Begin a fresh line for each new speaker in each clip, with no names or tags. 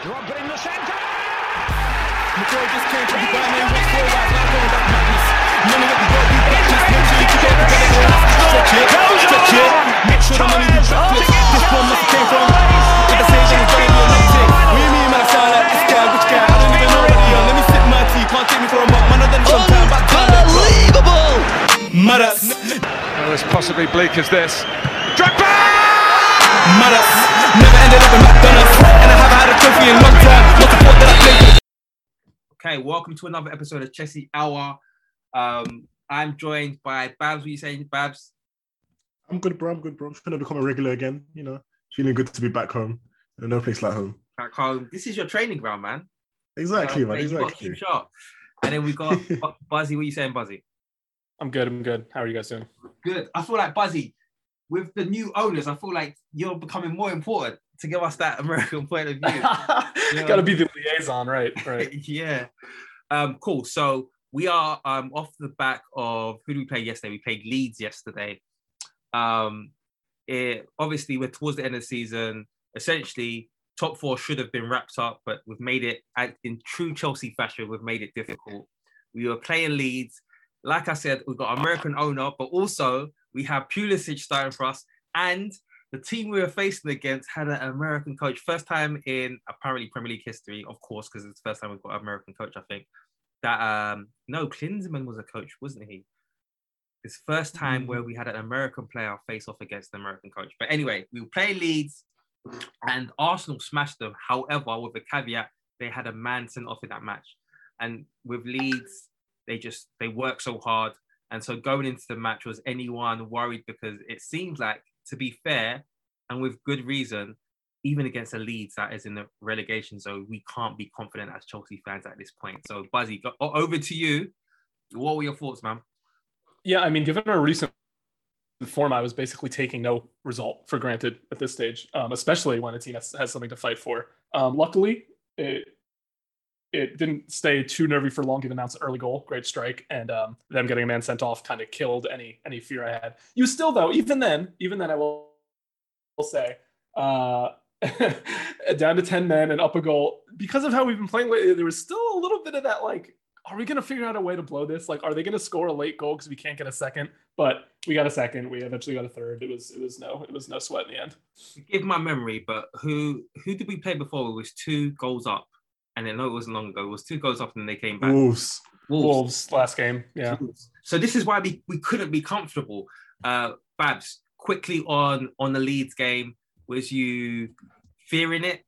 Drogba in the centre.
McCoy just came from the ground and went forward. Now going back madness. None of it will be practice. Make sure you keep it together. Stretch it, stretch it. Make sure the money be practice. This one must have came from. If I say then it's very romantic. What do you mean, man? I sound like this guy, which guy? I don't even know what he on. Let me sip my tea. Can't take me for a month. Man, I done some time back time.
Unbelievable!
Maddox.
Well, as possibly bleak as this. Drogba!
Maddox. Never ended up in McDonald's. Trophy in long time. Not the fault that I played for
Okay, welcome to another episode of Chelsea Hour. Um, I'm joined by Babs. What are you saying, Babs?
I'm good, bro. I'm good, bro. I'm trying to become a regular again. You know, feeling good to be back home. No place like home.
Back home. This is your training ground, man.
Exactly,
Uh,
man.
you gotta
Exactly.
sharp. And then we got Bu- Buzzy. What are you saying, Buzzy?
I'm good. I'm good. How are you guys doing?
Good. I feel like Buzzy, with the new owners, I feel like you're becoming more important to give us that American point of view.
Got to be the liaison, right? Right.
yeah. Um, cool. So we are um, off the back of who did we play yesterday? We played Leeds yesterday. Um, it, obviously, we're towards the end of the season. Essentially, top four should have been wrapped up, but we've made it in true Chelsea fashion. We've made it difficult. We were playing Leeds. Like I said, we've got American owner, but also we have Pulisic starting for us, and the team we were facing against had an American coach. First time in apparently Premier League history, of course, because it's the first time we've got an American coach, I think. That um no, Klinsmann was a coach, wasn't he? It's first time where we had an American player face off against an American coach. But anyway, we were playing Leeds and Arsenal smashed them. However, with a caveat, they had a man sent off in that match. And with Leeds, they just they work so hard. And so going into the match, was anyone worried? Because it seems like, to be fair, and with good reason, even against a Leeds that is in the relegation zone, we can't be confident as Chelsea fans at this point. So, Buzzy, go, over to you. What were your thoughts, man?
Yeah, I mean, given our recent form, I was basically taking no result for granted at this stage, um, especially when a team has, has something to fight for. Um, luckily, it it didn't stay too nervy for long. Given announced an early goal, great strike, and um, them getting a man sent off kind of killed any any fear I had. You still though, even then, even then, I will, will say. Uh, down to 10 men and up a goal because of how we've been playing lately there was still a little bit of that like are we going to figure out a way to blow this like are they going to score a late goal because we can't get a second but we got a second we eventually got a third it was it was no it was no sweat in the end
Give my memory, but who who did we play before? It was two goals up, and I know it wasn't long ago. It was two goals off, and they came back.
Wolves.
Wolves.
wolves last game yeah
So this is why we, we couldn't be comfortable. Uh, Babs, quickly on on the Leeds game, was you fearing it?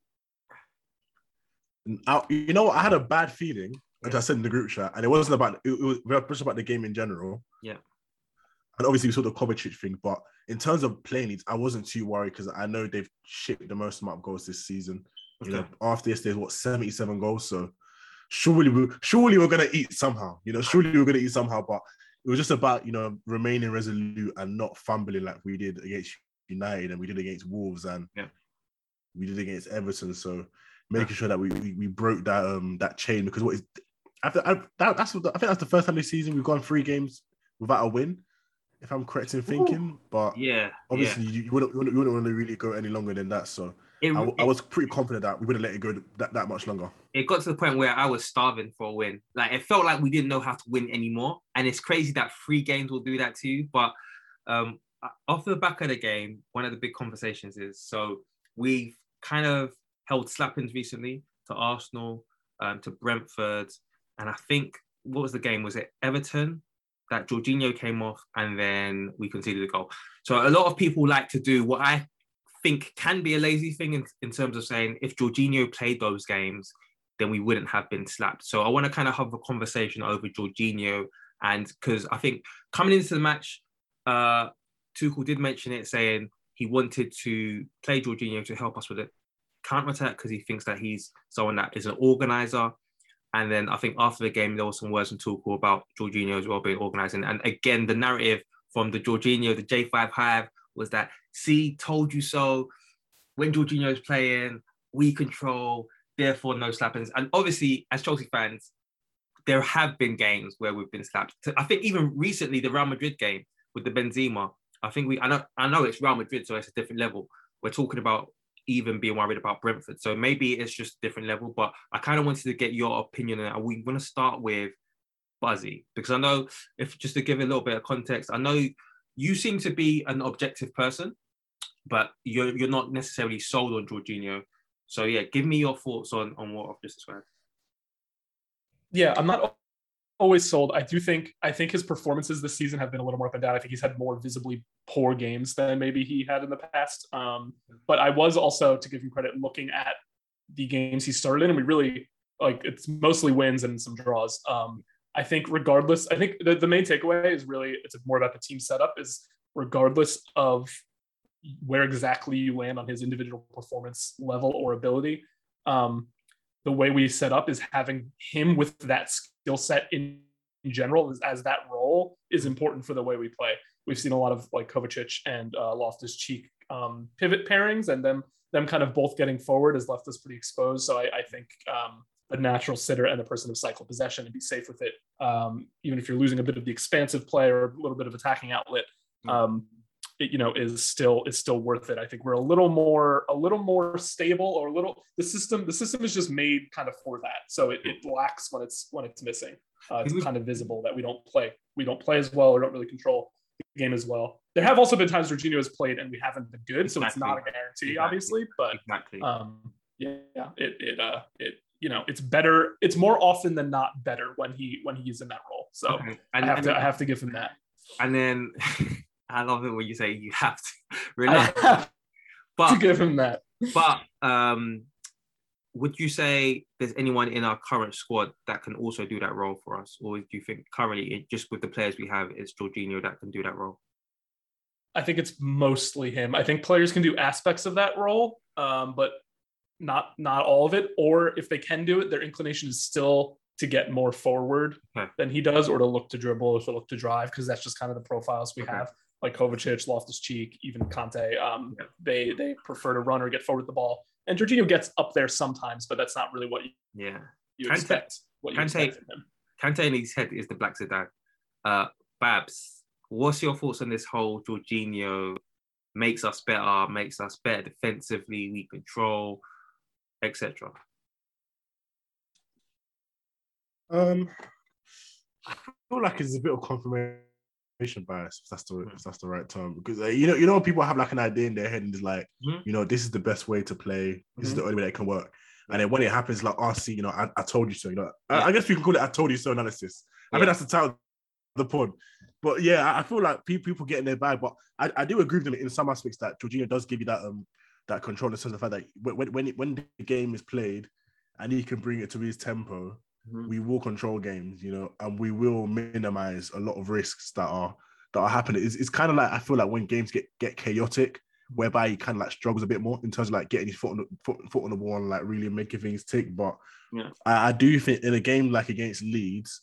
I, you know. I had a bad feeling, which I said in the group chat, and it wasn't about it, it was just about the game in general.
Yeah.
And obviously, we saw the Kovacic thing, but in terms of playing Leeds, I wasn't too worried because I know they've shipped the most amount of goals this season. You know, after yesterday's what seventy-seven goals, so surely we surely we're gonna eat somehow. You know, surely we're gonna eat somehow. But it was just about you know remaining resolute and not fumbling like we did against United and we did against Wolves and
Yeah.
we did against Everton. So making sure that we, we we broke that um that chain because what is after I, that, that's I think that's the first time this season we've gone three games without a win, if I'm correct in thinking. But
Yeah.
obviously you, you, wouldn't, you wouldn't you wouldn't want to really go any longer than that. So
yeah. It,
I, I was pretty confident that we wouldn't let it go that, that much longer.
it got to the point where I was starving for a win. Like it felt like we didn't know how to win anymore. And it's crazy that three games will do that to you. But um, off the back of the game, one of the big conversations is so we've kind of held slappings recently to Arsenal, um, to Brentford, and I think what was the game? Was it Everton that Jorginho came off and then we conceded a goal? So a lot of people like to do what I think can be a lazy thing in, in terms of saying if Jorginho played those games, then we wouldn't have been slapped. So I want to kind of have a conversation over Jorginho and because I think coming into the match, uh, Tuchel did mention it, saying he wanted to play Jorginho to help us with it counter attack because he thinks that he's someone that is an organizer. And then I think after the game, there was some words from Tuchel about Jorginho as well being organising. And again, the narrative from the Jorginho, the J5 Hive, was that, see, told you so. When Jorginho's playing, we control, therefore no slappings. And obviously, as Chelsea fans, there have been games where we've been slapped. I think even recently, the Real Madrid game with the Benzema, I think we, I know, I know it's Real Madrid, so it's a different level. We're talking about even being worried about Brentford. So maybe it's just a different level, but I kind of wanted to get your opinion on it. We want to start with Buzzy because I know if just to give a little bit of context, I know you seem to be an objective person, but you're you're not necessarily sold on Jorginho. So yeah, give me your thoughts on on what I've just described.
Yeah, I'm not always sold. I do think I think his performances this season have been a little more up and down. I think he's had more visibly poor games than maybe he had in the past. Um, but I was also, to give him credit, looking at the games he started in, and we really like it's mostly wins and some draws. Um, I think regardless, I think the, the main takeaway is really it's more about the team setup. Is regardless of where exactly you land on his individual performance level or ability, um, the way we set up is having him with that skill set in, in general as, as, that role is important for the way we play. We've seen a lot of like Kovacic and uh, Loftus Cheek um, pivot pairings, and them them kind of both getting forward has left us pretty exposed. So I, I think um, the natural sitter and the person of cycle possession and be safe with it, um, even if you're losing a bit of the expansive play or a little bit of attacking outlet. Um, it, you know is still is still worth it. I think we're a little more a little more stable or a little the system the system is just made kind of for that. So it, it lacks when it's when it's missing. Uh, it's kind of visible that we don't play we don't play as well or don't really control the game as well. There have also been times Jorginho has played and we haven't been good, so it's not a guarantee, exactly. obviously. But
exactly,
um, yeah, it it uh it you know it's better. It's more often than not better when he when he's in that role. So okay. and, I have and, to I have to give him that.
And then I love it when you say you have to. Really,
but to give him that.
But um, would you say there's anyone in our current squad that can also do that role for us, or do you think currently, it, just with the players we have, it's Jorginho that can do that role?
I think it's mostly him. I think players can do aspects of that role, um, but not not all of it. Or if they can do it, their inclination is still to get more forward okay. than he does, or to look to dribble, or to look to drive, because that's just kind of the profiles we okay. have like Kovacic, Loftus Cheek, even Kanté, um, yeah. they they prefer to run or get forward the ball. And Jorginho gets up there sometimes, but that's not really what you
yeah
you Kanté, expect. What you Kanté, expect from him.
Kanté in his head is the black Zidane. Uh, Babs, what's your thoughts on this whole Jorginho makes us better, makes us better defensively, we control, etc.
Um, I feel like it's a bit of confirmation bias, if that's the if that's the right term. Because uh, you know, you know, people have like an idea in their head and it's like, mm-hmm. you know, this is the best way to play. This mm-hmm. is the only way that can work. And then when it happens, like, oh, see, you know, I, I told you so. You know, yeah. I, I, guess we can call it "I told you so" analysis. I yeah. think that's the title of the pod. But yeah, I feel like people, people get in their bag. But I, I do agree with them in some aspects that Jorginho does give you that um that control in the sense of the fact that when when when the game is played and he can bring it to his tempo, mm-hmm. we will control games, you know, and we will minimize a lot of risks that are that are happening. It's, it's kind of like I feel like when games get get chaotic, whereby he kind of like struggles a bit more in terms of like getting his foot on the foot, foot on the ball and like really making things tick. But yeah. I, I, do think in a game like against Leeds,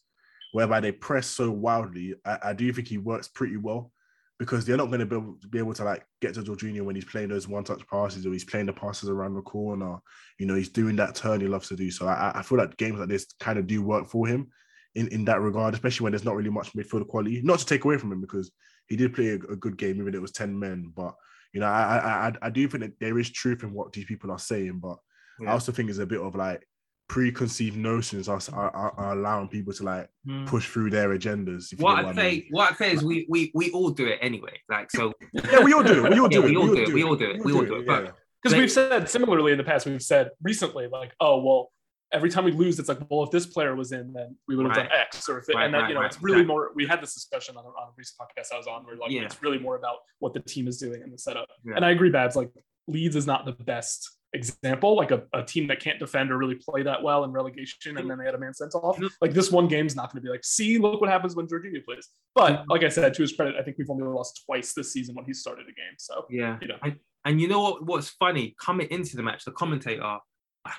whereby they press so wildly, I, I do think he works pretty well because they're not going to be able, to be able to like get to Jorginho when he's playing those one-touch passes or he's playing the passes around the corner. You know, he's doing that turn he loves to do. So I, I feel like games like this kind of do work for him in, in that regard, especially when there's not really much midfield quality. Not to take away from him because he did play a, a good game, even it was 10 men. But you know, I, I I do think that there is truth in what these people are saying, but yeah. I also think it's a bit of like preconceived notions are, are, are allowing people to like mm. push through their agendas.
What I say, what I say is we we we all do it anyway. Like so,
yeah, we all do it. We all do
yeah,
it.
We all do it. We all do it. We all do it. But
Because
They-
we've said similarly in the past, we've said recently, like, oh well, every time we lose, it's like, well, if this player was in, then we would have
Right.
done X, or if it,
Right,
and then
right,
you know,
right,
it's really
exactly.
more. We had this discussion on, a- on a recent podcast I was on, where like
Yeah.
it's really more about what the team is doing and the setup.
Yeah.
And I agree, Babs. Like Leeds is not the best example, like a, a team that can't defend or really play that well in relegation, and then they had a man sent off. Like this one game's not going to be like, see, look what happens when Jorginho plays. But like I said, to his credit, I think we've only lost twice this season when he started a game. So
Yeah.
you know.
And, and you know what? What's funny? Coming into the match, the commentator, I,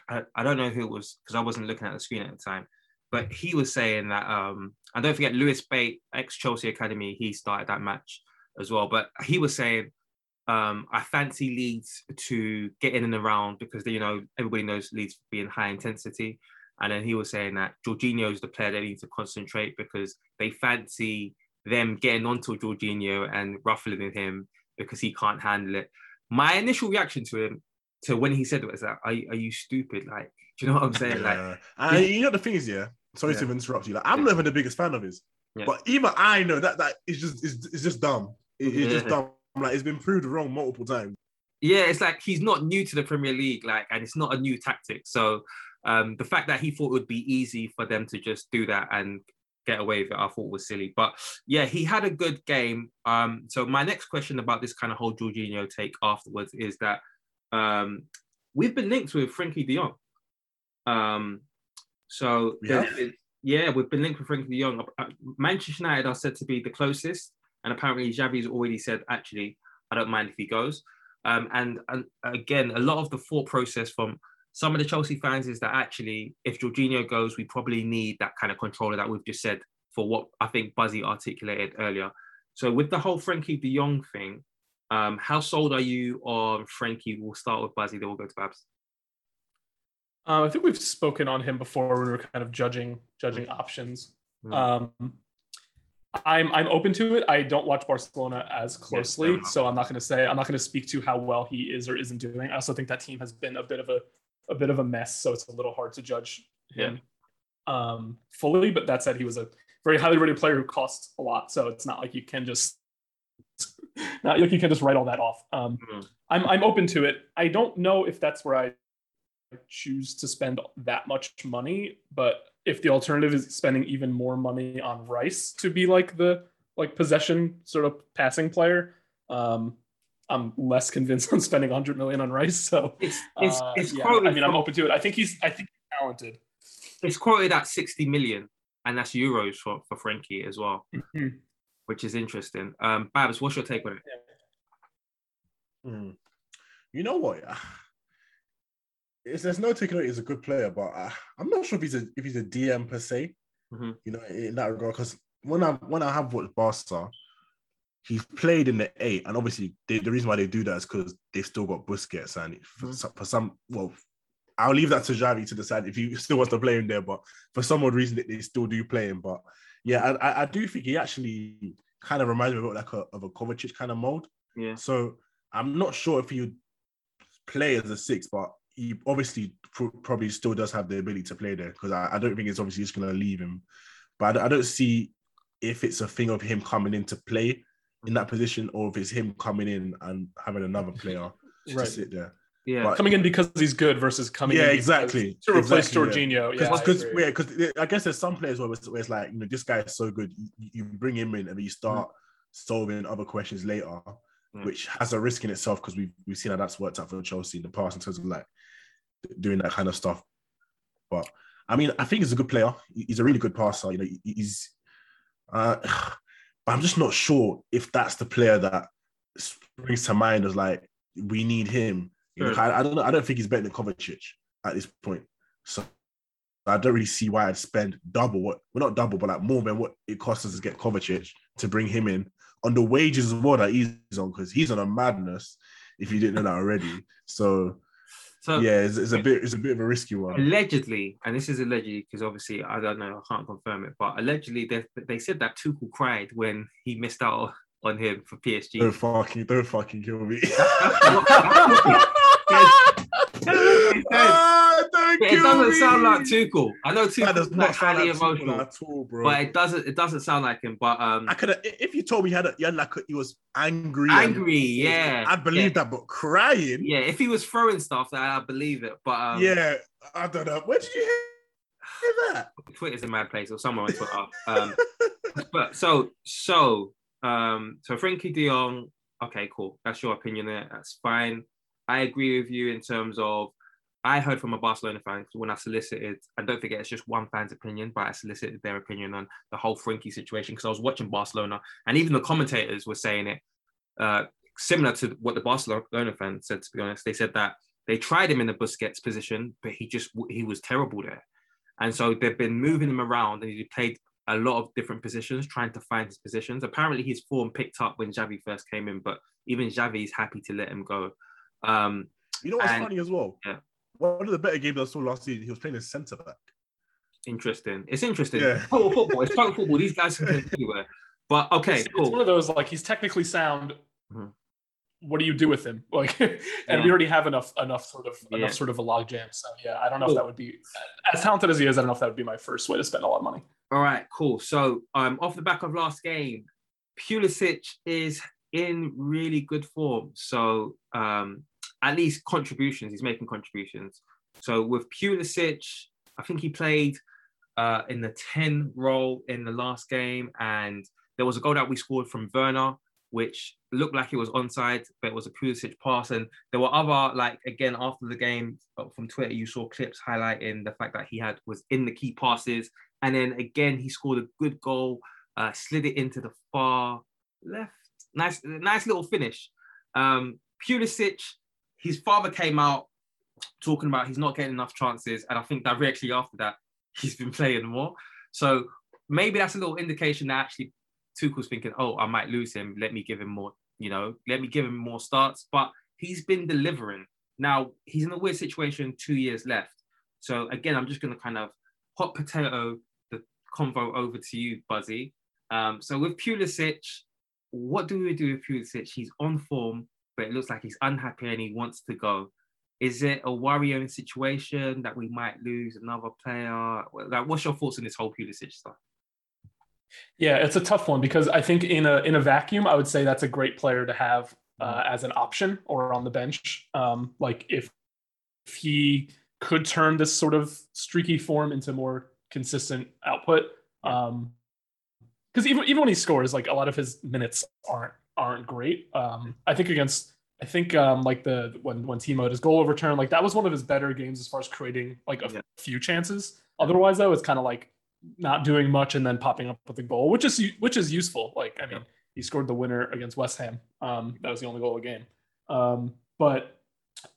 I, I don't know who it was because I wasn't looking at the screen at the time, but he was saying that. Um, and don't forget, Lewis Bate, ex Chelsea Academy, he started that match as well. But he was saying, um, I fancy Leeds to get in and around because you know everybody knows Leeds being high intensity. And then he was saying that Jorginho is the player they need to concentrate because they fancy them getting onto Jorginho and ruffling him because he can't handle it. My initial reaction to him, to when he said it was that, are, are you stupid? Like, do you know what I'm saying? Like,
Yeah. you know the thing is, yeah. Sorry
Yeah.
to interrupt you. Like, I'm not even the biggest fan of his,
Yeah.
but even I know that that is just it's, it's just dumb. It- it's just dumb. Like it's been proved wrong multiple times.
yeah, it's like he's not new to the Premier League, like, and it's not a new tactic. So um, the fact that he thought it would be easy for them to just do that and get away with it, I thought was silly. But yeah, he had a good game. Um, so my next question about this kind of whole Jorginho take afterwards is that um, we've been linked with Frenkie De Jong. Um, so
We
there's
have?
been- yeah, we've been linked with Frenkie De Jong. Uh, Manchester United are said to be the closest, and apparently Xavi's already said, actually, I don't mind if he goes. Um, and, and again, a lot of the thought process from some of the Chelsea fans is that actually, if Jorginho goes, we probably need that kind of controller that we've just said for what I think Buzzy articulated earlier. So with the whole Frenkie De Jong thing, um, how sold are you on Frenkie? We'll start with Buzzy, then we'll go to Babs.
Uh, I think we've spoken on him before when we were kind of judging judging options.
Mm.
Um, I'm I'm open to it. I don't watch Barcelona as closely,
enough.
so I'm not going to say I'm not going to speak to how well he is or isn't doing. I also think that team has been a bit of a a bit of a mess, so it's a little hard to judge him um, fully. But that said, he was a very highly rated player who costs a lot, so it's not like you can just not like you can just write all that off. Um,
Mhm.
I'm I'm open to it. I don't know if that's where I choose to spend that much money, but if the alternative is spending even more money on Rice to be like the like possession sort of passing player, um, I'm less convinced on spending 100 million on Rice. So
It's it's
uh,
it's
yeah,
quoted.
I mean, I'm open to it. I think he's I think he's talented.
it's quoted at 60 million, and that's euros for, for Frenkie as well,
Mhm.
which is interesting. Um, Babs, what's your take on it?
Hmm. You know what? It's, there's no taking away. He's a good player, but uh, I'm not sure if he's a if he's a DM per se.
Mhm.
You know, in that regard, because when I when I have watched Barca, he's played in the eight, and obviously they, the reason why they do that is because they've still got Busquets, and for,
Mhm.
some, for some, well, I'll leave that to Xavi to decide if he still wants to play him there. But for some odd reason, they, they still do play him. But yeah, I, I, I do think he actually kind of reminds me of like a of a Kovacic kind of mold.
Yeah.
So I'm not sure if he would play as a six, but he obviously pr- probably still does have the ability to play there because I, I don't think it's obviously just going to leave him. But I don't, I don't see if it's a thing of him coming in to play in that position or if it's him coming in and having another player to sit there.
Yeah.
But-
Coming in because he's good versus coming
Yeah,
in
exactly.
to replace
Exactly, yeah.
Jorginho. Yeah, I
Because yeah, because I guess there's some players where it's, where it's like you know this guy is so good, you, you bring him in and you start solving other questions later,
Mm.
which has a risk in itself because we've we've seen how that's worked out for Chelsea in the past in terms of like doing that kind of stuff. But I mean, I think he's a good player. He's a really good passer. You know, he's. Uh, but I'm just not sure if that's the player that springs to mind as like we need him. You know, I, I don't know. I don't think he's better than Kovacic at this point. So I don't really see why I'd spend double what, well, not double, but like more than what it costs us to get Kovacic to bring him in on the wages as well that he's on because he's on a madness. If you didn't know that already, so
So
yeah, it's, it's a bit, it's a bit of a risky one.
allegedly, and this is allegedly because obviously I don't know, I can't confirm it, but allegedly they, they said that Tuchel cried when he missed out on him for PSG.
Don't fucking, don't fucking kill me.
They said-
don't
it doesn't sound like Tuchel. I know
That
Tuchel
does not
not
sound
highly
like
emotional,
at all, bro.
but it doesn't. It doesn't sound like him. But um,
I could if you told me he had, a, he had like a, he was angry, and-
angry, yeah,
I'd believe
yeah.
that. But crying,
Yeah, if he was throwing stuff, then I believe it. But um,
yeah, I don't know. Where did you hear, hear that?
Twitter's a mad place, or somewhere on Twitter. Um, but so so um so Frenkie De Jong, okay, cool. That's your opinion there. That's fine. I agree with you in terms of I heard from a Barcelona fan when I solicited, and don't forget it's just one fan's opinion, but I solicited their opinion on the whole Frenkie situation because I was watching Barcelona, and even the commentators were saying it uh, similar to what the Barcelona fan said. To be honest, they said that they tried him in the Busquets position, but he just he was terrible there. And so they've been moving him around and he played a lot of different positions, trying to find his positions. Apparently his form picked up when Xavi first came in, but even Xavi is happy to let him go. Um,
You know what's
And-
funny as well?
Yeah.
One of the better games I saw last season, he was playing as centre back.
interesting. It's interesting.
Yeah.
Total football. It's total football. These guys can play anywhere. But okay,
it's, it's one of those like he's technically sound.
Mhm.
What do you do with him? Like, and
Yeah.
we already have enough enough sort of
Yeah.
enough sort of a log jam. So yeah, I don't know
Cool.
if that would be as talented as he is. I don't know if that would be my first way to spend a lot of money.
All right, cool. So um, off the back of last game, Pulisic is in really good form. So um, at least contributions, he's making contributions. So with Pulisic, I think he played uh, in the 10 role in the last game, and there was a goal that we scored from Werner, which looked like it was onside, but it was a Pulisic pass. And there were other, like again after the game uh, from Twitter, you saw clips highlighting the fact that he had was in the key passes, and then again he scored a good goal, uh, slid it into the far left. Nice, nice little finish. Um, Pulisic, his father came out talking about he's not getting enough chances, and I think directly after that he's been playing more. So maybe that's a little indication that actually Tuchel's thinking, oh, I might lose him. Let me give him more, you know, let me give him more starts. But he's been delivering. Now he's in a weird situation, two years left. So again, I'm just going to kind of hot potato the convo over to you, Buzzy. Um, so with Pulisic, what do we do with Pulisic? He's on form, but it looks like he's unhappy and he wants to go. Is it a worrying situation that we might lose another player? Like, what's your thoughts on this whole Pulisic stuff?
Yeah, it's a tough one because I think in a in a vacuum, I would say that's a great player to have uh, as an option or on the bench. Um, like if if he could turn this sort of streaky form into more consistent output. Um, because even even when he scores, like a lot of his minutes aren't aren't great. Um, I think against I think um like the when when Timo had his goal overturned, like that was one of his better games as far as creating like a
Yeah.
few chances. Otherwise, though, it's kind of like not doing much and then popping up with a goal, which is which is useful. Like I mean, he scored the winner against West Ham. Um, that was the only goal of the game. Um, but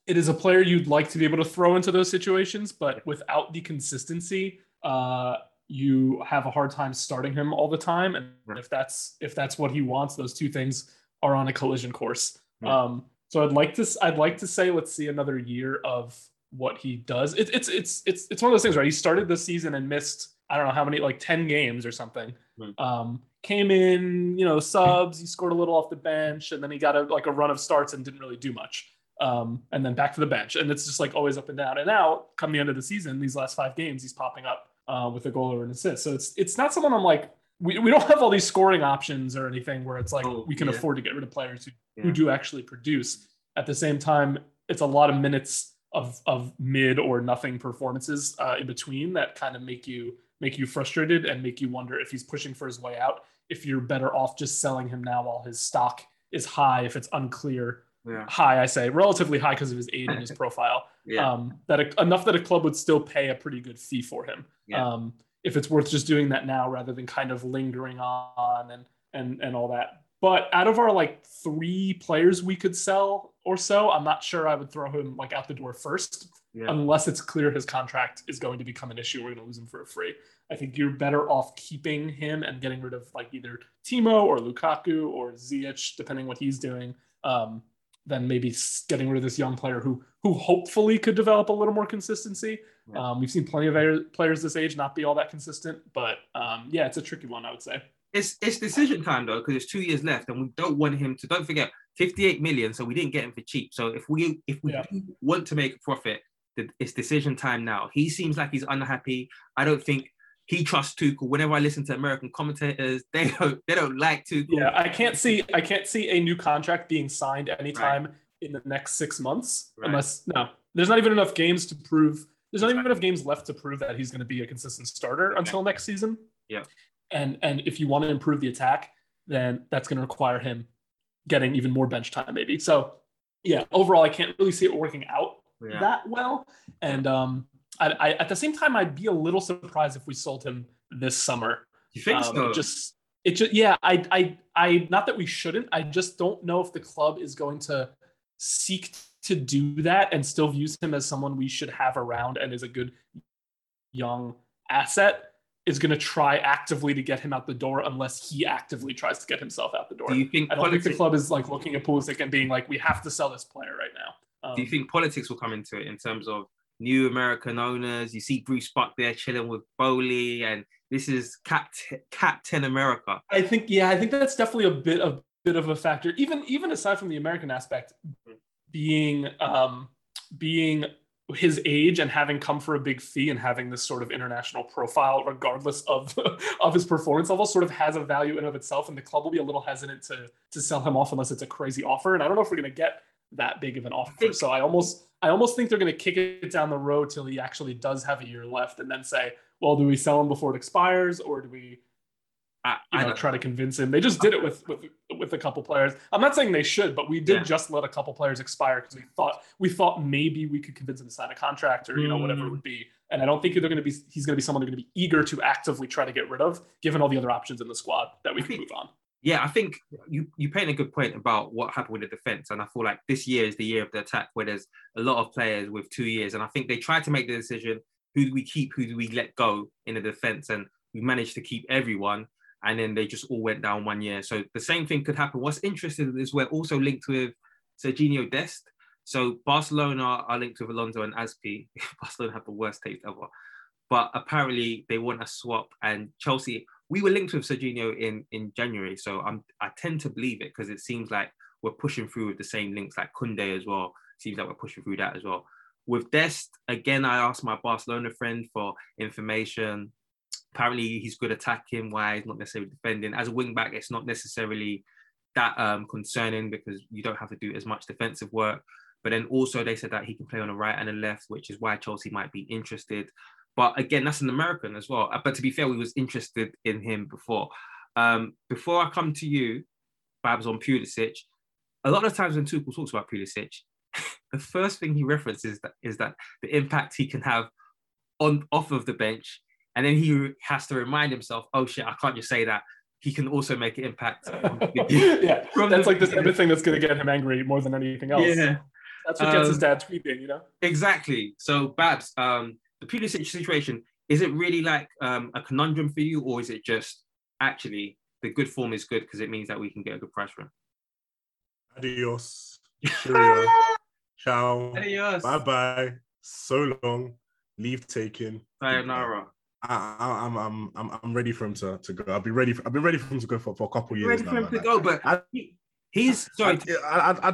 it is a player you'd like to be able to throw into those situations, but without the consistency, uh, you have a hard time starting him all the time. And
Right.
if that's if that's what he wants, those two things are on a collision course.
Yeah.
Um, so I'd like to I'd like to say let's see another year of what he does. It, it's it's it's it's one of those things, right? He started the season and missed I don't know how many like ten games or something.
Hmm.
Um, came in, you know, subs. He scored a little off the bench, and then he got a like a run of starts and didn't really do much. Um, and then back to the bench, and it's just like always up and down. And out. come the end of the season, these last five games, he's popping up uh, with a goal or an assist. So it's it's not someone I'm like we, we don't have all these scoring options or anything where it's like
Oh,
we can
yeah.
afford to get rid of players who, who do actually produce. At the same time, it's a lot of minutes of of mid or nothing performances uh, in between that kind of make you make you frustrated and make you wonder if he's pushing for his way out. If you're better off just selling him now while his stock is high, if it's unclear
Yeah.
high, I say relatively high because of his age and his profile.
Yeah.
Um, that a, enough that a club would still pay a pretty good fee for him.
Yeah.
Um, if it's worth just doing that now rather than kind of lingering on and and and all that. But out of our like three players we could sell or so, I'm not sure I would throw him like out the door first
yeah.
unless it's clear his contract is going to become an issue. We're going to lose him for a free. I think you're better off keeping him and getting rid of like either Timo or Lukaku or Ziyech, depending what he's doing, um, than maybe getting rid of this young player who who hopefully could develop a little more consistency. Um, we've seen plenty of players this age not be all that consistent, but um, yeah, it's a tricky one, I would say.
It's it's decision time though, because it's two years left, and we don't want him to. Don't forget, 58 million. So we didn't get him for cheap. So if we if we
Yeah.
want to make a profit, it's decision time now. He seems like he's unhappy. I don't think he trusts Tuchel. Whenever I listen to American commentators, they don't they don't like Tuchel.
Yeah, I can't see I can't see a new contract being signed anytime in the next six months,
Right.
unless no, there's not even enough games to prove. There's not even enough games left to prove that he's going to be a consistent starter until next season.
Yeah.
and and if you want to improve the attack, then that's going to require him getting even more bench time, maybe. So, yeah, overall, I can't really see it working out
Yeah.
that well. And um, I, I, at the same time, I'd be a little surprised if we sold him this summer.
you think
Um,
so?
It just, it just, yeah. I, I, I. Not that we shouldn't. I just don't know if the club is going to seek to do that and still views him as someone we should have around and is a good young asset. Is going to try actively to get him out the door unless he actively tries to get himself out the door.
do you think
I don't think the club is like looking at Pulisic and being like, we have to sell this player right now. Um,
Do you think politics will come into it in terms of new American owners? You see Bruce Buck there chilling with Boehly, and this is Captain Captain America.
I think yeah, I think that's definitely a bit of bit of a factor. Even even aside from the American aspect, being um, being his age and having come for a big fee and having this sort of international profile, regardless of of his performance level, sort of has a value in of itself. And the club will be a little hesitant to to sell him off unless it's a crazy offer. And I don't know if we're gonna get that big of an offer. so I almost I almost think they're gonna kick it down the road till he actually does have a year left, and then say, well, do we sell him before it expires, or do we
I,
you
I
know,
don't-
try to convince him. They just did it with with with a couple players. I'm not saying they should, but we did
Yeah.
just let a couple players expire because we thought we thought maybe we could convince him to sign a contract or you know whatever it
Mm.
would be. And I don't think they're going to be. He's going to be someone they're going to be eager to actively try to get rid of, given all the other options in the squad that we
I
can move on.
Yeah, I think you you paint a good point about what happened with the defense, and I feel like this year is the year of the attack where there's a lot of players with two years, and I think they tried to make the decision: who do we keep, who do we let go in the defense, and we managed to keep everyone, and then they just all went down one year. So the same thing could happen. What's interesting is we're also linked with Sergiño Dest. So Barcelona are linked with Alonso and Azpi. Barcelona have the worst taste ever. But apparently they want a swap, and Chelsea. We were linked with Sergiño in in January, so I'm I tend to believe it because it seems like we're pushing through with the same links, like Koundé as well. Seems like we're pushing through that as well. With Dest, again, I asked my Barcelona friend for information. Apparently, he's good attacking wise, not necessarily defending. As a wing back, it's not necessarily that um, concerning because you don't have to do as much defensive work. But then also they said that he can play on the right and the left, which is why Chelsea might be interested. But again, that's an American as well. Uh, But to be fair, we was interested in him before. Um, before I come to you, Babs on Pulisic, a lot of times when Tuchel talks about Pulisic, the first thing he references that is that the impact he can have on off of the bench, and then he has to remind himself, "Oh shit, I can't just say that." He can also make an impact.
yeah,
From
that's
the
like the type of thing that's going to get him angry more than anything else.
Yeah,
that's what gets his
Um,
dad tweeting. You know.
exactly. So, Babs, um, the Pulisic situation is it really like um, a conundrum for you, or is it just actually the good form is good because it means that we can get a good price for him?
Adios. Cheerio. Ciao.
Adios.
Bye bye. So long. Leave taken.
Sayonara.
I, I, I'm, I'm, I'm, I'm ready for him to, to go. I'll be ready. For, I've been ready for him to go for, for a couple years
Ready
now.
for him
man.
to go, but
I-
he- he's sorry.
I, I, I,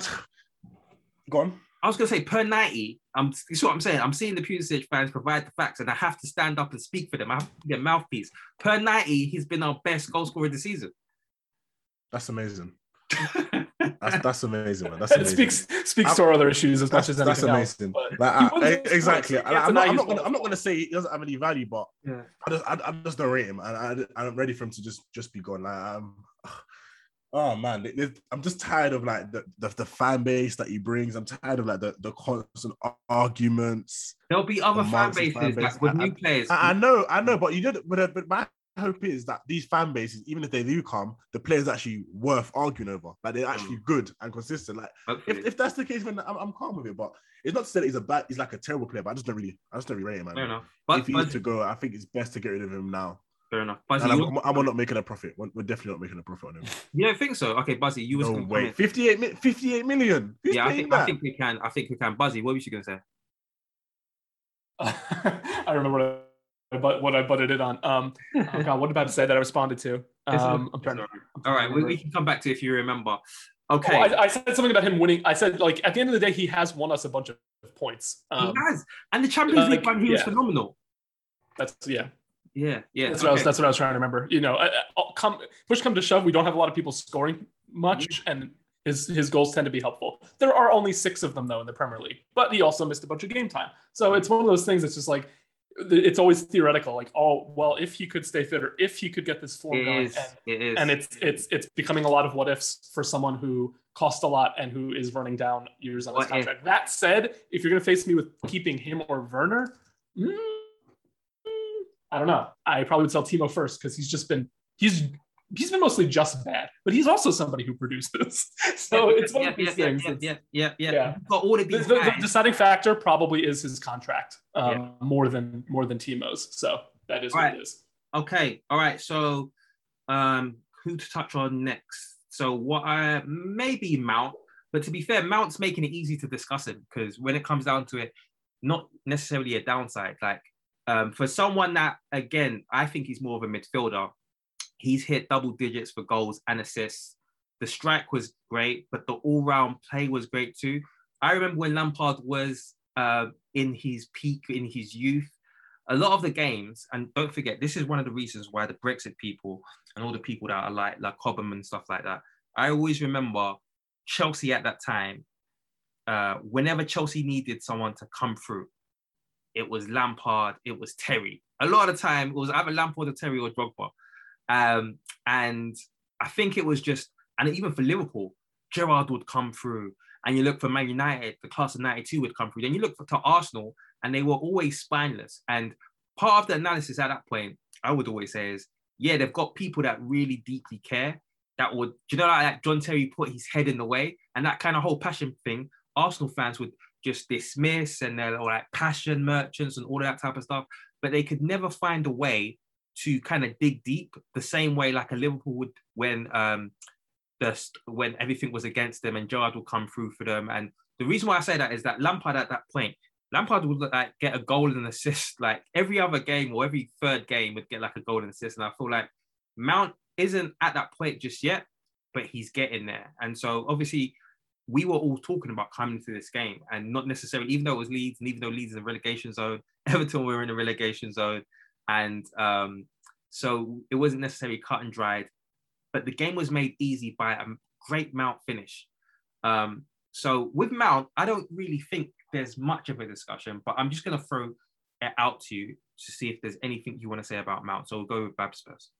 go on.
I was gonna say per ninety. I'm. You see what I'm saying? I'm seeing the Pulisic fans provide the facts, and I have to stand up and speak for them. I have to be a mouthpiece. Per ninety, he's been our best goal scorer this season.
That's amazing. That's that's amazing, man. That's
It
amazing.
speaks speaks to our other issues as much
That's,
as
that's
anything else.
amazing.
but
Like, I- I- exactly.
He
I'm, not, I'm, not gonna. I'm not gonna say he doesn't have any value, but
Yeah.
I just, I, I just don't rate him, and I, I'm ready for him to just, just be gone. Like, um, oh man, I'm just tired of like the, the, the fan base that he brings. I'm tired of like the, the constant arguments.
There'll be other fan bases
fan base.
like, with
I-
new players.
I, I know, I know, but you know, but, but my hope is that these fan bases, even if they do come, the players actually worth arguing over. Like they're actually mm. good and consistent. Like
Hopefully.
if, if that's the case, then I'm, I'm calm with it. But it's not to say that he's a bad, he's like a terrible player. But I just don't really, I just don't really rate him, man.
fair enough. But,
if he
but
to go, I think it's best to get rid of him now.
Fair enough. Buzzy,
And I'm, I'm, I'm not making a profit. We're, we're definitely not making a profit on him.
you don't think so? Okay, Buzzy, you was
No
gonna
way.
comment.
58, mi- 58 million. Who's
Yeah, I
paying
think I think we can. I think we can. Buzzy, what was you gonna say?
I remember what I, but what I butted it on. Um, oh God, what did I say that I responded to? Um, I'm trying to. I'm
All
trying
right,
to
we, we can come back to if you remember.
Oh,
Okay.
I, I said something about him winning. I said like at the end of the day, he has won us a bunch of points.
He
Um,
has, and the Champions League
like,
run, he was phenomenal.
that's yeah.
Yeah, yeah.
That's what I was. That's what I was trying to remember. You know, I, come push come to shove, we don't have a lot of people scoring much, and his his goals tend to be helpful. There are only six of them though in the Premier League, but he also missed a bunch of game time. So it's one of those things that's just like it's always theoretical. Like, oh well, if he could stay fit or if he could get this form
It
going,
is.
and,
It is.
and it's it's it's becoming a lot of what ifs for someone who cost a lot and who is running down years on his
What if?
contract. That said, if you're going to face me with keeping him or Werner, mm, I don't know. I probably would sell Timo first because he's just been he's he's been mostly just bad, but he's also somebody who produces. so it's one
yeah,
of these
yeah,
things.
Yeah, yeah, yeah, yeah,
Yeah.
Got all of
the,
these
the- the deciding factor probably is his contract um,
Yeah.
more than more than Timo's. So that is what
Right.
it is.
Okay, all right. So, um, who to touch on next? So, what I maybe Mount, but to be fair, Mount's making it easy to discuss him because when it comes down to it, not necessarily a downside. Like, um, for someone that again, I think he's more of a midfielder. He's hit double digits for goals and assists. The strike was great, but the all-round play was great too. I remember when Lampard was uh, in his peak, in his youth a lot of the games, and don't forget, this is one of the reasons why the Brexit people and all the people that are like like Cobham and stuff like that. I always remember Chelsea at that time. Uh, whenever Chelsea needed someone to come through, it was Lampard, it was Terry. A lot of the time, it was either Lampard or Terry or Drogba. Um, and I think it was just, and even for Liverpool, Gerrard would come through. And you look for Man United, the class of 92 would come through. Then you look for to Arsenal, and they were always spineless. And part of the analysis at that point, I would always say is, yeah, they've got people that really deeply care. That would, you know, like John Terry put his head in the way, and that kind of whole passion thing. Arsenal fans would just dismiss, and they're all like passion merchants and all that type of stuff. But they could never find a way to kind of dig deep the same way like a Liverpool would when um just when everything was against them and Gerrard would come through for them. And the reason why I say that is that Lampard at that point, Lampard would like get a goal and assist like every other game or every third game would get like a goal and assist. And I feel like Mount isn't at that point just yet, but he's getting there. And so obviously we were all talking about coming into this game and not necessarily, even though it was Leeds and even though Leeds is a relegation zone, Everton were in a relegation zone. And um, so it wasn't necessarily cut and dried, but the game was made easy by a great Mount finish. Um, so with Mount, I don't really think there's much of a discussion, but I'm just going to throw it out to you to see if there's anything you want to say about Mount. So we'll go with Babs first.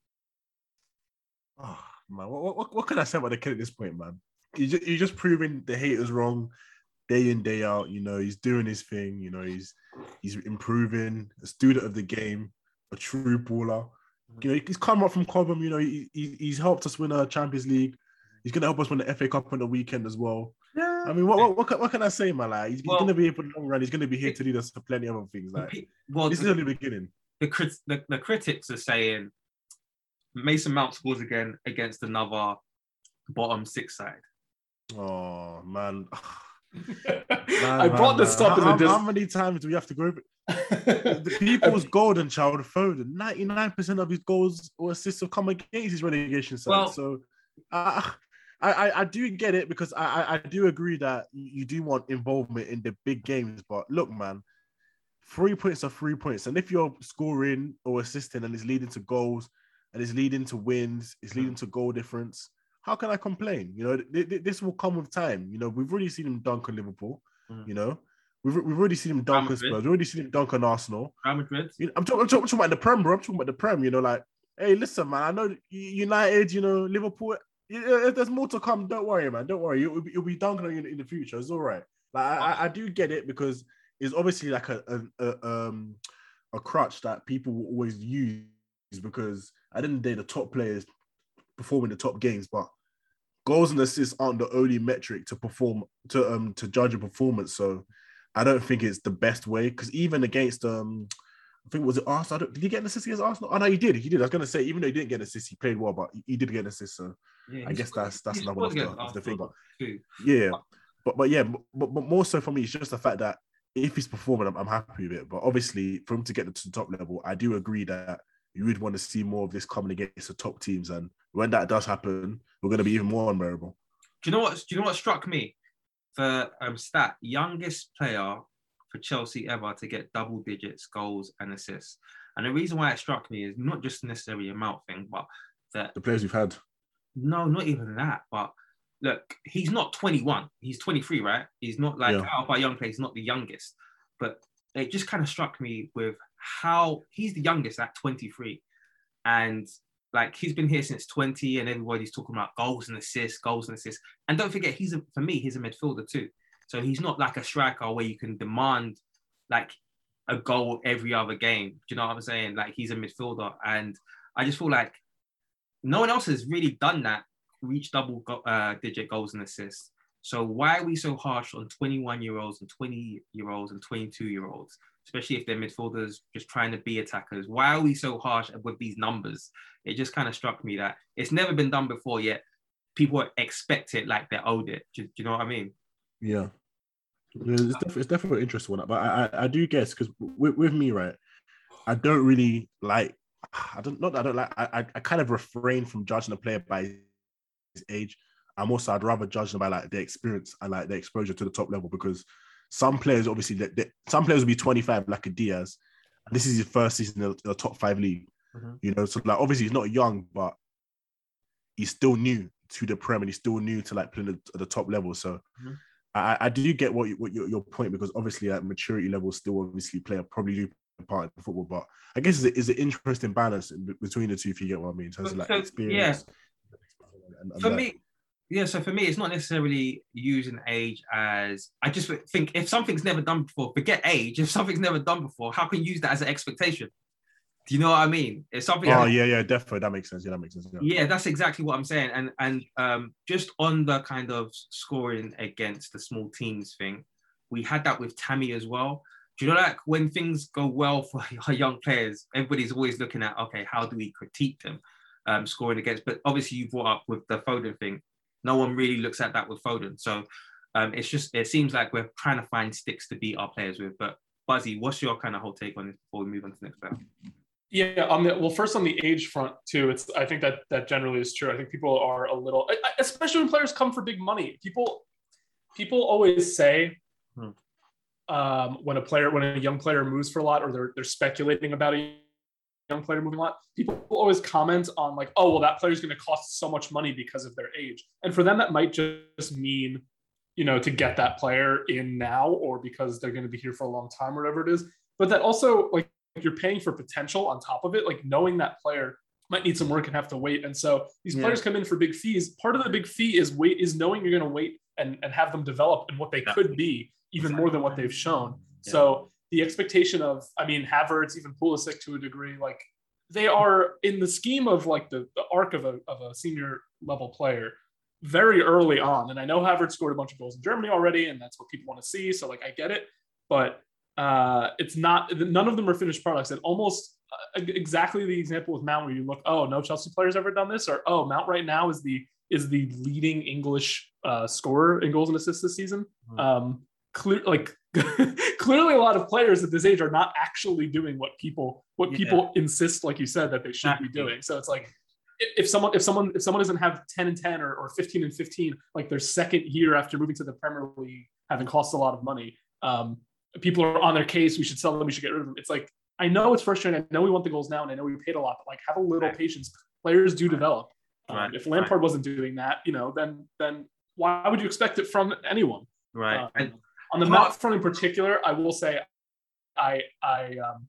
Oh, man, what, what, what can I say about the kid at this point, man? You just, you're just proving the haters wrong day in day out. You know, he's doing his thing. You know, he's he's improving, a student of the game, a true baller. You know, he's come up from Cobham. You know, he, he, he's helped us win a Champions League. He's going to help us win the FA Cup on the weekend as well.
Yeah.
I mean, what what, what, can, what can I say, man? Like, he's,
Well-
he's going to be here for the long run. He's going to be here to lead us to plenty of other things. Like,
well,
this is only the beginning.
the, crit- the, the critics are saying Mason Mount scores again against another bottom six side.
Oh man.
I
Man,
brought
man,
this
man.
up in the dis-
how many times do we have to go over? The people's golden child, Foden. Ninety-nine percent of his goals or assists have come against his relegation side.
Well-
so, uh, I, I I do get it because I, I I do agree that you you do want involvement in the big games. But look, man, three points are three points, and if you're scoring or assisting and it's leading to goals and it's leading to wins, it's leading to goal difference. How can I complain? You know, th- th- this will come with time. You know, we've already seen him dunk on Liverpool.
Mhm.
You know, we've, we've already seen him dunk on. Spurs. We've already seen him dunk on Arsenal.
Real Madrid.
You know, I'm, talking, I'm, talking, I'm talking about the Prem, bro. I'm talking about the Prem. You know, like, hey, listen, man. I know United. You know, Liverpool. If there's more to come, don't worry, man. Don't worry. You'll, be- you'll be dunking on you in, the future. It's all right. Like, I, I, I do get it because it's obviously like a, a, a um a crutch that people will always use because at the end of the day, the top players perform in the top games, but goals and assists aren't the only metric to perform to um to judge a performance. So I don't think it's the best way because even against um I think was it Arsenal? I don't- Did he get an assist against Arsenal? Oh no, he did. He did. I was gonna say even though he didn't get an assist, he played well, but he- he did get an assist. So
Yeah,
I guess that's that's another one of the, thing. But
too.
yeah, but but yeah, but, but more so for me, it's just the fact that if he's performing, I'm, I'm happy with it. But obviously, for him to get to the top level, I do agree that you would want to see more of this coming against the top teams. And when that does happen, we're going to be even more unbearable.
Do you know what? Do you know what struck me? The um, stat youngest player for Chelsea ever to get double digits goals and assists. And the reason why it struck me is not just necessarily amount thing, but that
The players we've had.
no, not even that. But look, he's not 21. He's 23, right? He's not like
Yeah.
out of our young players, not the youngest. But it just kind of struck me with how he's the youngest at 23. And like he's been here since 20, and everybody's talking about goals and assists, goals and assists. And don't forget, he's a for me, he's a midfielder too. So he's not like a striker where you can demand like a goal every other game. Do you know what I'm saying? Like he's a midfielder, and I just feel like no one else has really done that, reach double go- uh, digit goals and assists. So why are we so harsh on 21 year olds and 20 year olds and 22 year olds, especially if they're midfielders just trying to be attackers? Why are we so harsh with these numbers? It just kind of struck me that it's never been done before yet. People expect it like they're owed it. Do, do you know what I mean?
Yeah. It's, def- it's definitely an interesting one, but I, I, I do guess because with, with me, right, I don't really like. I don't not that I don't like. I, I, I kind of refrain from judging a player by his age. I'm also I'd rather judge them by like their experience and like their exposure to the top level because some players obviously that that- some players will be 25 like a Diaz. And this is his first season in the, the top five league.
Mhm.
You know, so like obviously he's not young, but he's still new to the Prem and he's still new to like playing at the top level. So
Mhm.
I, I do get what, you, what your, your point because obviously at maturity level still obviously play a probably do part in football, but I guess it's, an interesting balance in, between the two if you get what I mean in terms of like
So, yeah.
experience. and- and
for
that.
me, yeah. So for me, it's not necessarily using age as I just think if something's never done before, forget age. If something's never done before, how can you use that as an expectation? Do you know what I mean? It's something,
Oh yeah, yeah, definitely that makes sense. Yeah, that makes sense. Yeah.
yeah, that's exactly what I'm saying. And and um, just on the kind of scoring against the small teams thing, we had that with Tammy as well. Do you know like when things go well for our young players, everybody's always looking at okay, how do we critique them um, scoring against? But obviously, you brought up with the Foden thing. No one really looks at that with Foden. So um, it's just it seems like we're trying to find sticks to beat our players with. But Buzzy, what's your kind of whole take on this before we move on to the next player?
Yeah, on the well, first on the age front too. It's I think that that generally is true. I think people are a little, especially when players come for big money. People, people always say
Hmm.
um, when a player, when a young player moves for a lot, or they're they're speculating about a young player moving a lot. People always comment on like, oh well, that player's going to cost so much money because of their age, and for them that might just mean, you know, to get that player in now, or because they're going to be here for a long time, or whatever it is. But that also like you're paying for potential on top of it, like knowing that player might need some work and have to wait. And so these
Yeah.
players come in for big fees. Part of the big fee is wait is knowing you're going to wait and, and have them develop and what they could be even more than what they've shown.
Yeah.
So the expectation of, I mean, Havertz, even Pulisic to a degree, like they are in the scheme of like the, the arc of a, of a senior level player very early on. And I know Havertz scored a bunch of goals in Germany already, and that's what people want to see. So like I get it, but uh, it's not. None of them are finished products. And almost uh, exactly the example with Mount, where you look, oh, no Chelsea players ever done this, or oh, Mount right now is the is the leading English uh, scorer in goals and assists this season.
Mhm.
Um, clear, like clearly, a lot of players at this age are not actually doing what people what
Yeah.
people insist, like you said, that they should be doing. So it's like if someone if someone if someone doesn't have 10 and 10 or, or 15 and 15 like their second year after moving to the premier league having cost a lot of money um people are on their case we should sell them we should get rid of them it's like i know it's frustrating i know we want the goals now and i know we paid a lot but like have a little
Right.
patience players do develop um,
Right.
if lampard wasn't doing that you know then then why would you expect it from anyone
Right.
Um,
And
on the mount front in particular, I will say, I I um,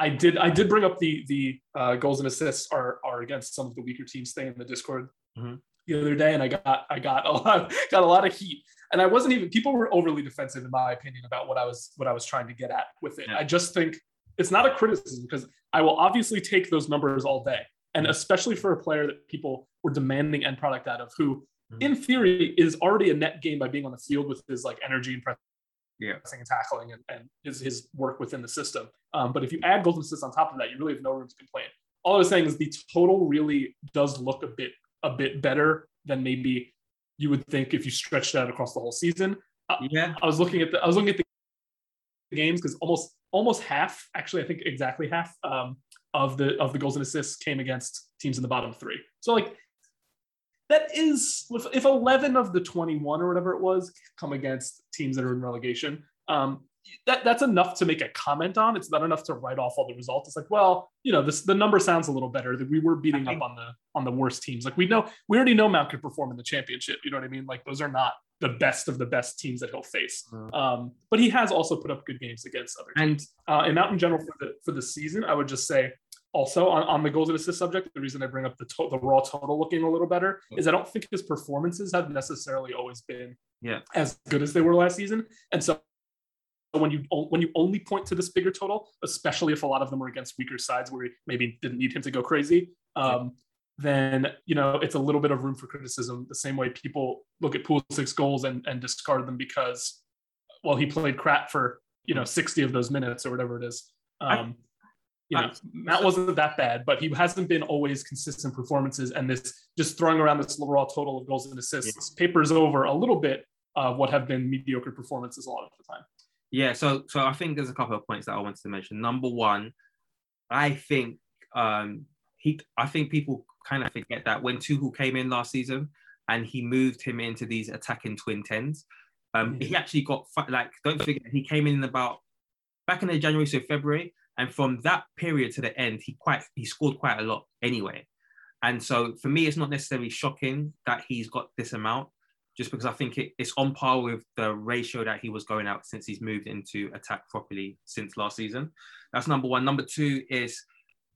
I did I did bring up the the uh, goals and assists are are against some of the weaker teams thing in the Discord
Mhm.
the other day, and I got I got a lot got a lot of heat, and I wasn't even people were overly defensive in my opinion about what I was what I was trying to get at with it.
Yeah.
I just think it's not a criticism because I will obviously take those numbers all day, and especially for a player that people were demanding end product out of, who
Mhm.
in theory is already a net gain by being on the field with his like energy and
Yeah.
and tackling and, and his his work within the system. Um, but if you add goals and assists on top of that, you really have no room to complain. All I was saying is the total really does look a bit a bit better than maybe you would think if you stretched out across the whole season.
yeah.
I was looking at the I was looking at the games because almost almost half, actually, I think exactly half um, of the of the goals and assists came against teams in the bottom three. So like that is if, if 11 of the 21 or whatever it was come against teams that are in relegation. Um, that that's enough to make a comment on. It's not enough to write off all the results. It's like, well, you know, this the number sounds a little better. That we were beating up on the on the worst teams. Like we know we already know Mount could perform in the championship. You know what I mean? Like those are not the best of the best teams that he'll face.
Mm.
Um, but he has also put up good games against other teams.
And
Uh, and Mount in general for the for the season, I would just say also on, on the goals and assist subject, the reason I bring up the to- the raw total looking a little better is I don't think his performances have necessarily always been
Yeah.
as good as they were last season. And so when you when you only point to this bigger total, especially if a lot of them were against weaker sides where he maybe didn't need him to go crazy, um, then you know it's a little bit of room for criticism. The same way people look at Pulisic goals and, and discard them because, well, he played crap for you know sixty of those minutes or whatever it is. Um, you know, Mount wasn't that bad, but he hasn't been always consistent performances. And this just throwing around this raw total of goals and assists papers over a little bit of what have been mediocre performances a lot of the time.
Yeah, so so I think there's a couple of points that I wanted to mention. Number one, I think um he I think people kind of forget that when Tuchel came in last season and he moved him into these attacking twin tens, um he actually got like don't forget he came in about back in the January so February and from that period to the end he quite he scored quite a lot anyway. And so for me it's not necessarily shocking that he's got this amount just because I think it, it's on par with the ratio that he was going out since he's moved into attack properly since last season. That's number one. Number two is,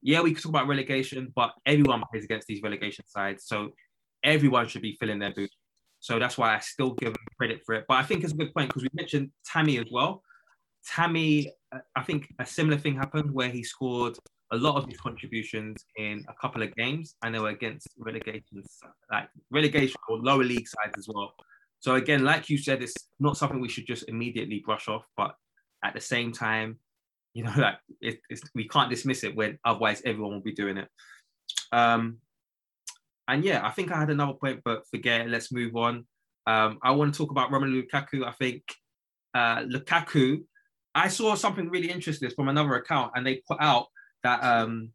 yeah, we could talk about relegation, but everyone plays against these relegation sides. So everyone should be filling their boots. So that's why I still give him credit for it. But I think it's a good point because we mentioned Tammy as well. Tammy, I think a similar thing happened where he scored a lot of his contributions in a couple of games, and they were against relegation, like relegation or lower league sides as well. So again, like you said, it's not something we should just immediately brush off, but at the same time, you know, like it, it's, we can't dismiss it when otherwise everyone will be doing it. Um, and yeah, I think I had another point, but forget it. Let's move on. Um, I want to talk about Romelu Lukaku. I think uh, Lukaku. I saw something really interesting from another account, and they put out that um,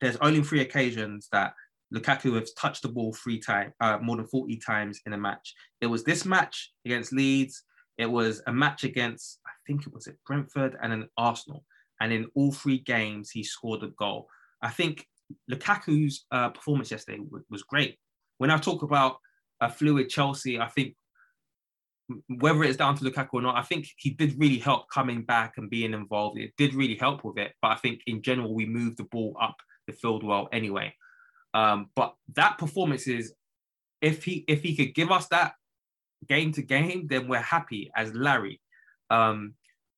there's only three occasions that Lukaku has touched the ball three times, uh, more than 40 times in a match. It was this match against Leeds. It was a match against, I think it was at Brentford and then Arsenal. And in all three games, he scored a goal. I think Lukaku's uh, performance yesterday w- was great. When I talk about a fluid Chelsea, I think whether it's down to Lukaku or not, I think he did really help coming back and being involved. It did really help with it. But I think in general, we moved the ball up the field well anyway. Um, but that performance is, if he if he could give us that game to game, then we're happy as Larry. Um,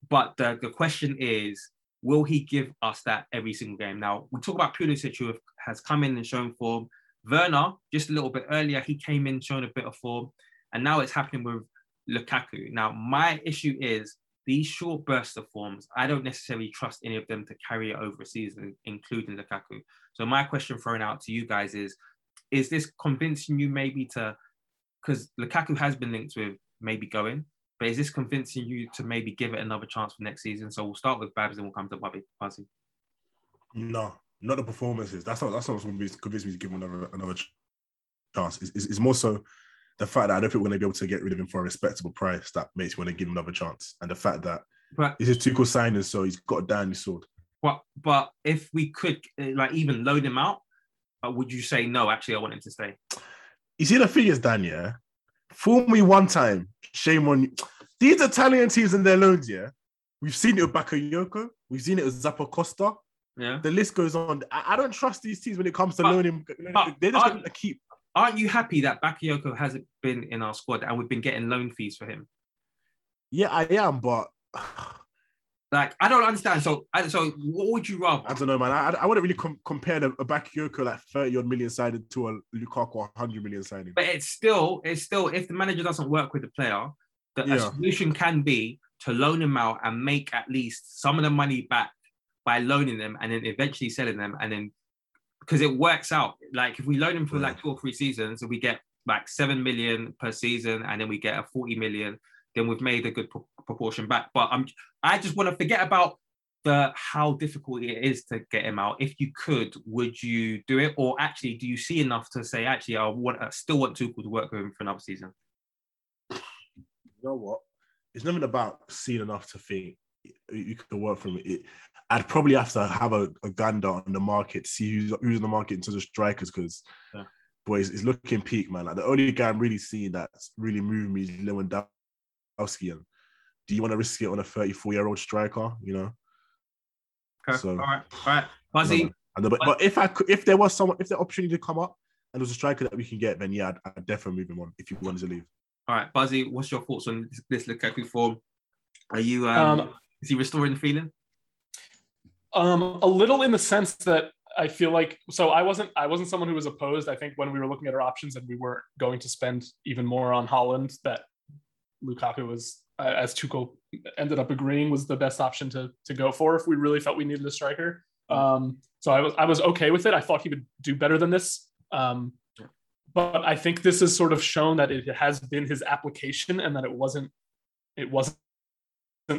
but the, the question is, will he give us that every single game? Now we talk about Pulisic who has come in and shown form. Werner, just a little bit earlier, he came in showing a bit of form, and now it's happening with Lukaku. Now, my issue is these short bursts of forms, I don't necessarily trust any of them to carry it over a season, including Lukaku. So, my question thrown out to you guys is Is this convincing you maybe to, because Lukaku has been linked with maybe going, but is this convincing you to maybe give it another chance for next season? So, we'll start with Babs and we'll come to Bobby. Buzzy.
No, not the performances. That's not that's not what's going to convince me to give him another another chance. It's, it's, it's more so the fact that I don't think we're going to be able to get rid of him for a respectable price that makes me want to give him another chance, and the fact that
But
this is Tuchel signing, so he's got a on his sword.
But but if we could uh, like even load him out, uh, would you say no? Actually, I want him to stay.
You see, the thing is, Dan, yeah, fool me one time, shame on you. These Italian teams and their loans, yeah, we've seen it with Bakayoko, we've seen it with Zappacosta.
Yeah.
The list goes on. I, I don't trust these teams when it comes to
But-
loaning.
but
They're just to keep.
Aren't you happy that Bakayoko hasn't been in our squad and we've been getting loan fees for him?
Yeah, I am, but
Like I don't understand. So so what would you rather?
I don't know, man. I, I wouldn't really com- compare the, a Bakayoko like 30 odd million signing to a Lukaku 100 million signing.
But it's still it's still if the manager doesn't work with the player, the
Yeah.
solution can be to loan him out and make at least some of the money back by loaning them and then eventually selling them and then because it works out. Like if we loan him for like mm. two or three seasons and we get like seven million per season and then we get a 40 million, then we've made a good pro- proportion back. But I'm I just want to forget about the how difficult it is to get him out. If you could, would you do it? Or actually, do you see enough to say, actually, I want I still want Tuchel to work with him for another season?
You know what? it's nothing about seeing enough to think you could work from it. I'd probably have to have a, a gander on the market, see who's, who's in the market in terms of strikers, because
Yeah.
boys, it's looking peak, man. Like the only guy I'm really seeing that's really moving me is Lewandowski. And do you want to risk it on a 34 year old striker? You know,
Okay.
So-
all right, all right. Buzzy,
but, but if I could, if there was someone, if the opportunity to come up and there was a striker that we can get, then yeah, I'd, I'd definitely move him on if you wanted to leave.
all right, Buzzy. What's your thoughts on this, this Lukaku form? Are you um,
Um,
is he restoring the feeling?
Um, a little in the sense that I feel like so I wasn't I wasn't someone who was opposed. I think when we were looking at our options and we weren't going to spend even more on Haaland, that Lukaku was uh, as Tuchel ended up agreeing was the best option to to go for if we really felt we needed a striker. Um, so I was I was okay with it. I thought he would do better than this. Um, but I think this has sort of shown that it has been his application and that it wasn't it wasn't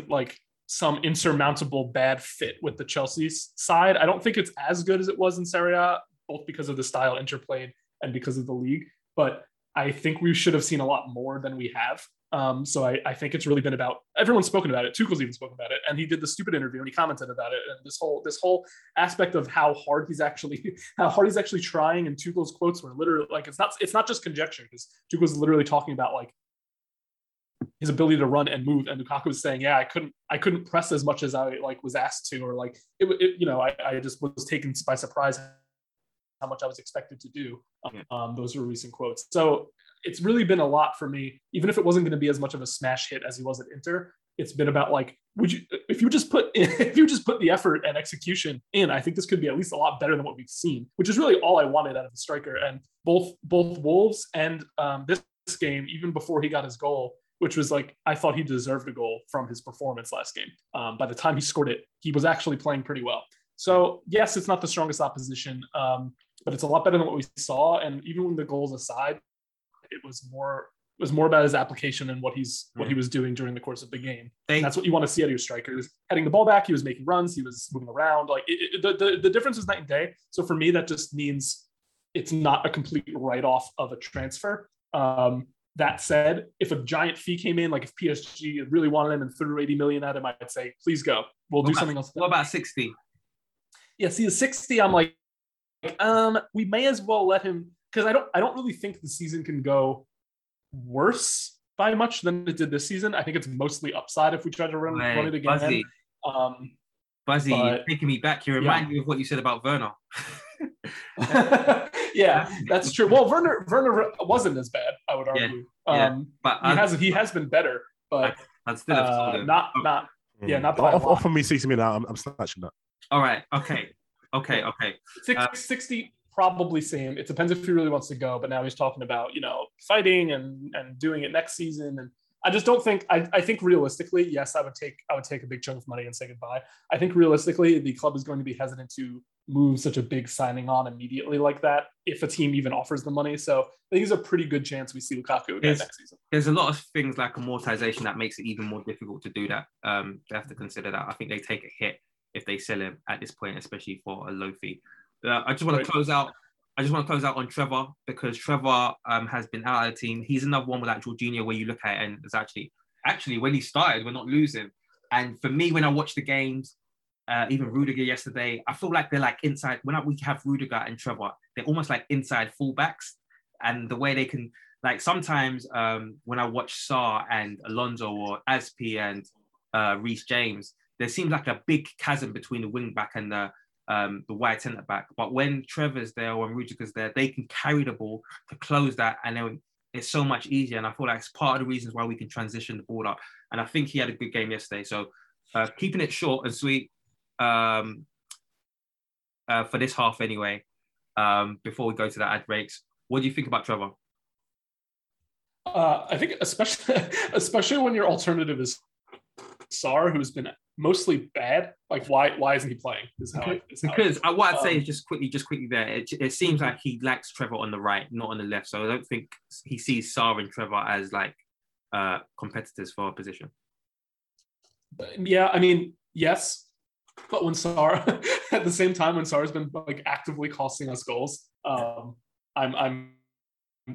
like some insurmountable bad fit with the Chelsea side. I don't think it's as good as it was in Serie A, both because of the style interplayed and because of the league. But I think we should have seen a lot more than we have. Um, so I, I think it's really been about everyone's spoken about it. Tuchel's even spoken about it, and he did the stupid interview and he commented about it. And this whole this whole aspect of how hard he's actually how hard he's actually trying. And Tuchel's quotes were literally like it's not it's not just conjecture because Tuchel's literally talking about like his ability to run and move. And Lukaku was saying, "Yeah, I couldn't, I couldn't press as much as I like was asked to, or like it, it you know, I, I just was taken by surprise how much I was expected to do."
Yeah.
Um, those were recent quotes. So it's really been a lot for me, even if it wasn't going to be as much of a smash hit as he was at Inter. It's been about like, would you, if you just put, if you just put the effort and execution in, I think this could be at least a lot better than what we've seen, which is really all I wanted out of the striker. And both, both Wolves and um, this game, even before he got his goal, which was like I thought he deserved a goal from his performance last game. Um, by the time he scored it, he was actually playing pretty well. So yes, it's not the strongest opposition, um, but it's a lot better than what we saw. And even when the goals aside, it was more it was more about his application and what he's what he was doing during the course of the game. That's what you want to see out of your strikers. Heading the ball back, he was making runs, he was moving around. Like it, it- the, the the difference is night and day. So for me, that just means it's not a complete write off of a transfer. Um, that said, if a giant fee came in, like if PSG really wanted him and threw 80 million at him, I'd say, please go. We'll
What
do
about-
something else.
what about sixty?
Yeah, see the 60, I'm like, um, we may as well let him because I don't I don't really think the season can go worse by much than it did this season. I think it's mostly upside if we try to run, run it again.
Buzzy,
Um,
Buzzy, you're taking me back. You remind me of what you said about Werner.
yeah, that's true. Well, Werner Werner wasn't as bad, I would argue.
yeah.
Um,
But
he has he has been better, but
I'd still have
uh,
him.
not not Yeah, not by a
Off,
lot.
offer me 60 million. I'm, I'm snatching that.
All right. Okay. Okay. Okay.
Six,
Uh,
60 probably same. It depends if he really wants to go, but now he's talking about, you know, fighting and and doing it next season. And I just don't think I, I think realistically, yes, I would take I would take a big chunk of money and say goodbye. I think realistically the club is going to be hesitant to move such a big signing on immediately like that if a team even offers the money. So I think it's a pretty good chance we see Lukaku again
Yes.
next season.
There's a lot of things like amortization that makes it even more difficult to do that. Um, they have to consider that. I think they take a hit if they sell him at this point, especially for a low fee. Uh, I just want
Right.
to close out. I just want to close out on Trevor because Trevor um, has been out of the team. He's another one with like Jorginho where you look at it and it's actually actually when he started, we're not losing. And for me, when I watch the games, uh, even Rudiger yesterday, I feel like they're like inside. When we have Rudiger and Trevor, they're almost like inside fullbacks, and the way they can like sometimes um, when I watch Saúl and Alonso or Azpi and uh, Reece James, there seems like a big chasm between the wing back and the um, the wide centre back. But when Trevor's there or when Rudiger's there, they can carry the ball to close that, and then it's so much easier. And I feel like it's part of the reasons why we can transition the ball up. And I think he had a good game yesterday. So uh, keeping it short and sweet um, uh, for this half anyway. Um, before we go to the ad breaks, what do you think about Trevor?
Uh, I think especially especially when your alternative is Saúl, who's been mostly bad. Like why why isn't he playing? Is how I- is how I-
Because uh, what I'd say
Um,
is just quickly, just quickly there. It, it seems like he lacks Trevor on the right, not on the left. So I don't think he sees Saúl and Trevor as like uh, competitors for a position.
Yeah, I mean, yes, but when Saúl at the same time when Saúl's been like actively costing us goals, um, I'm I'm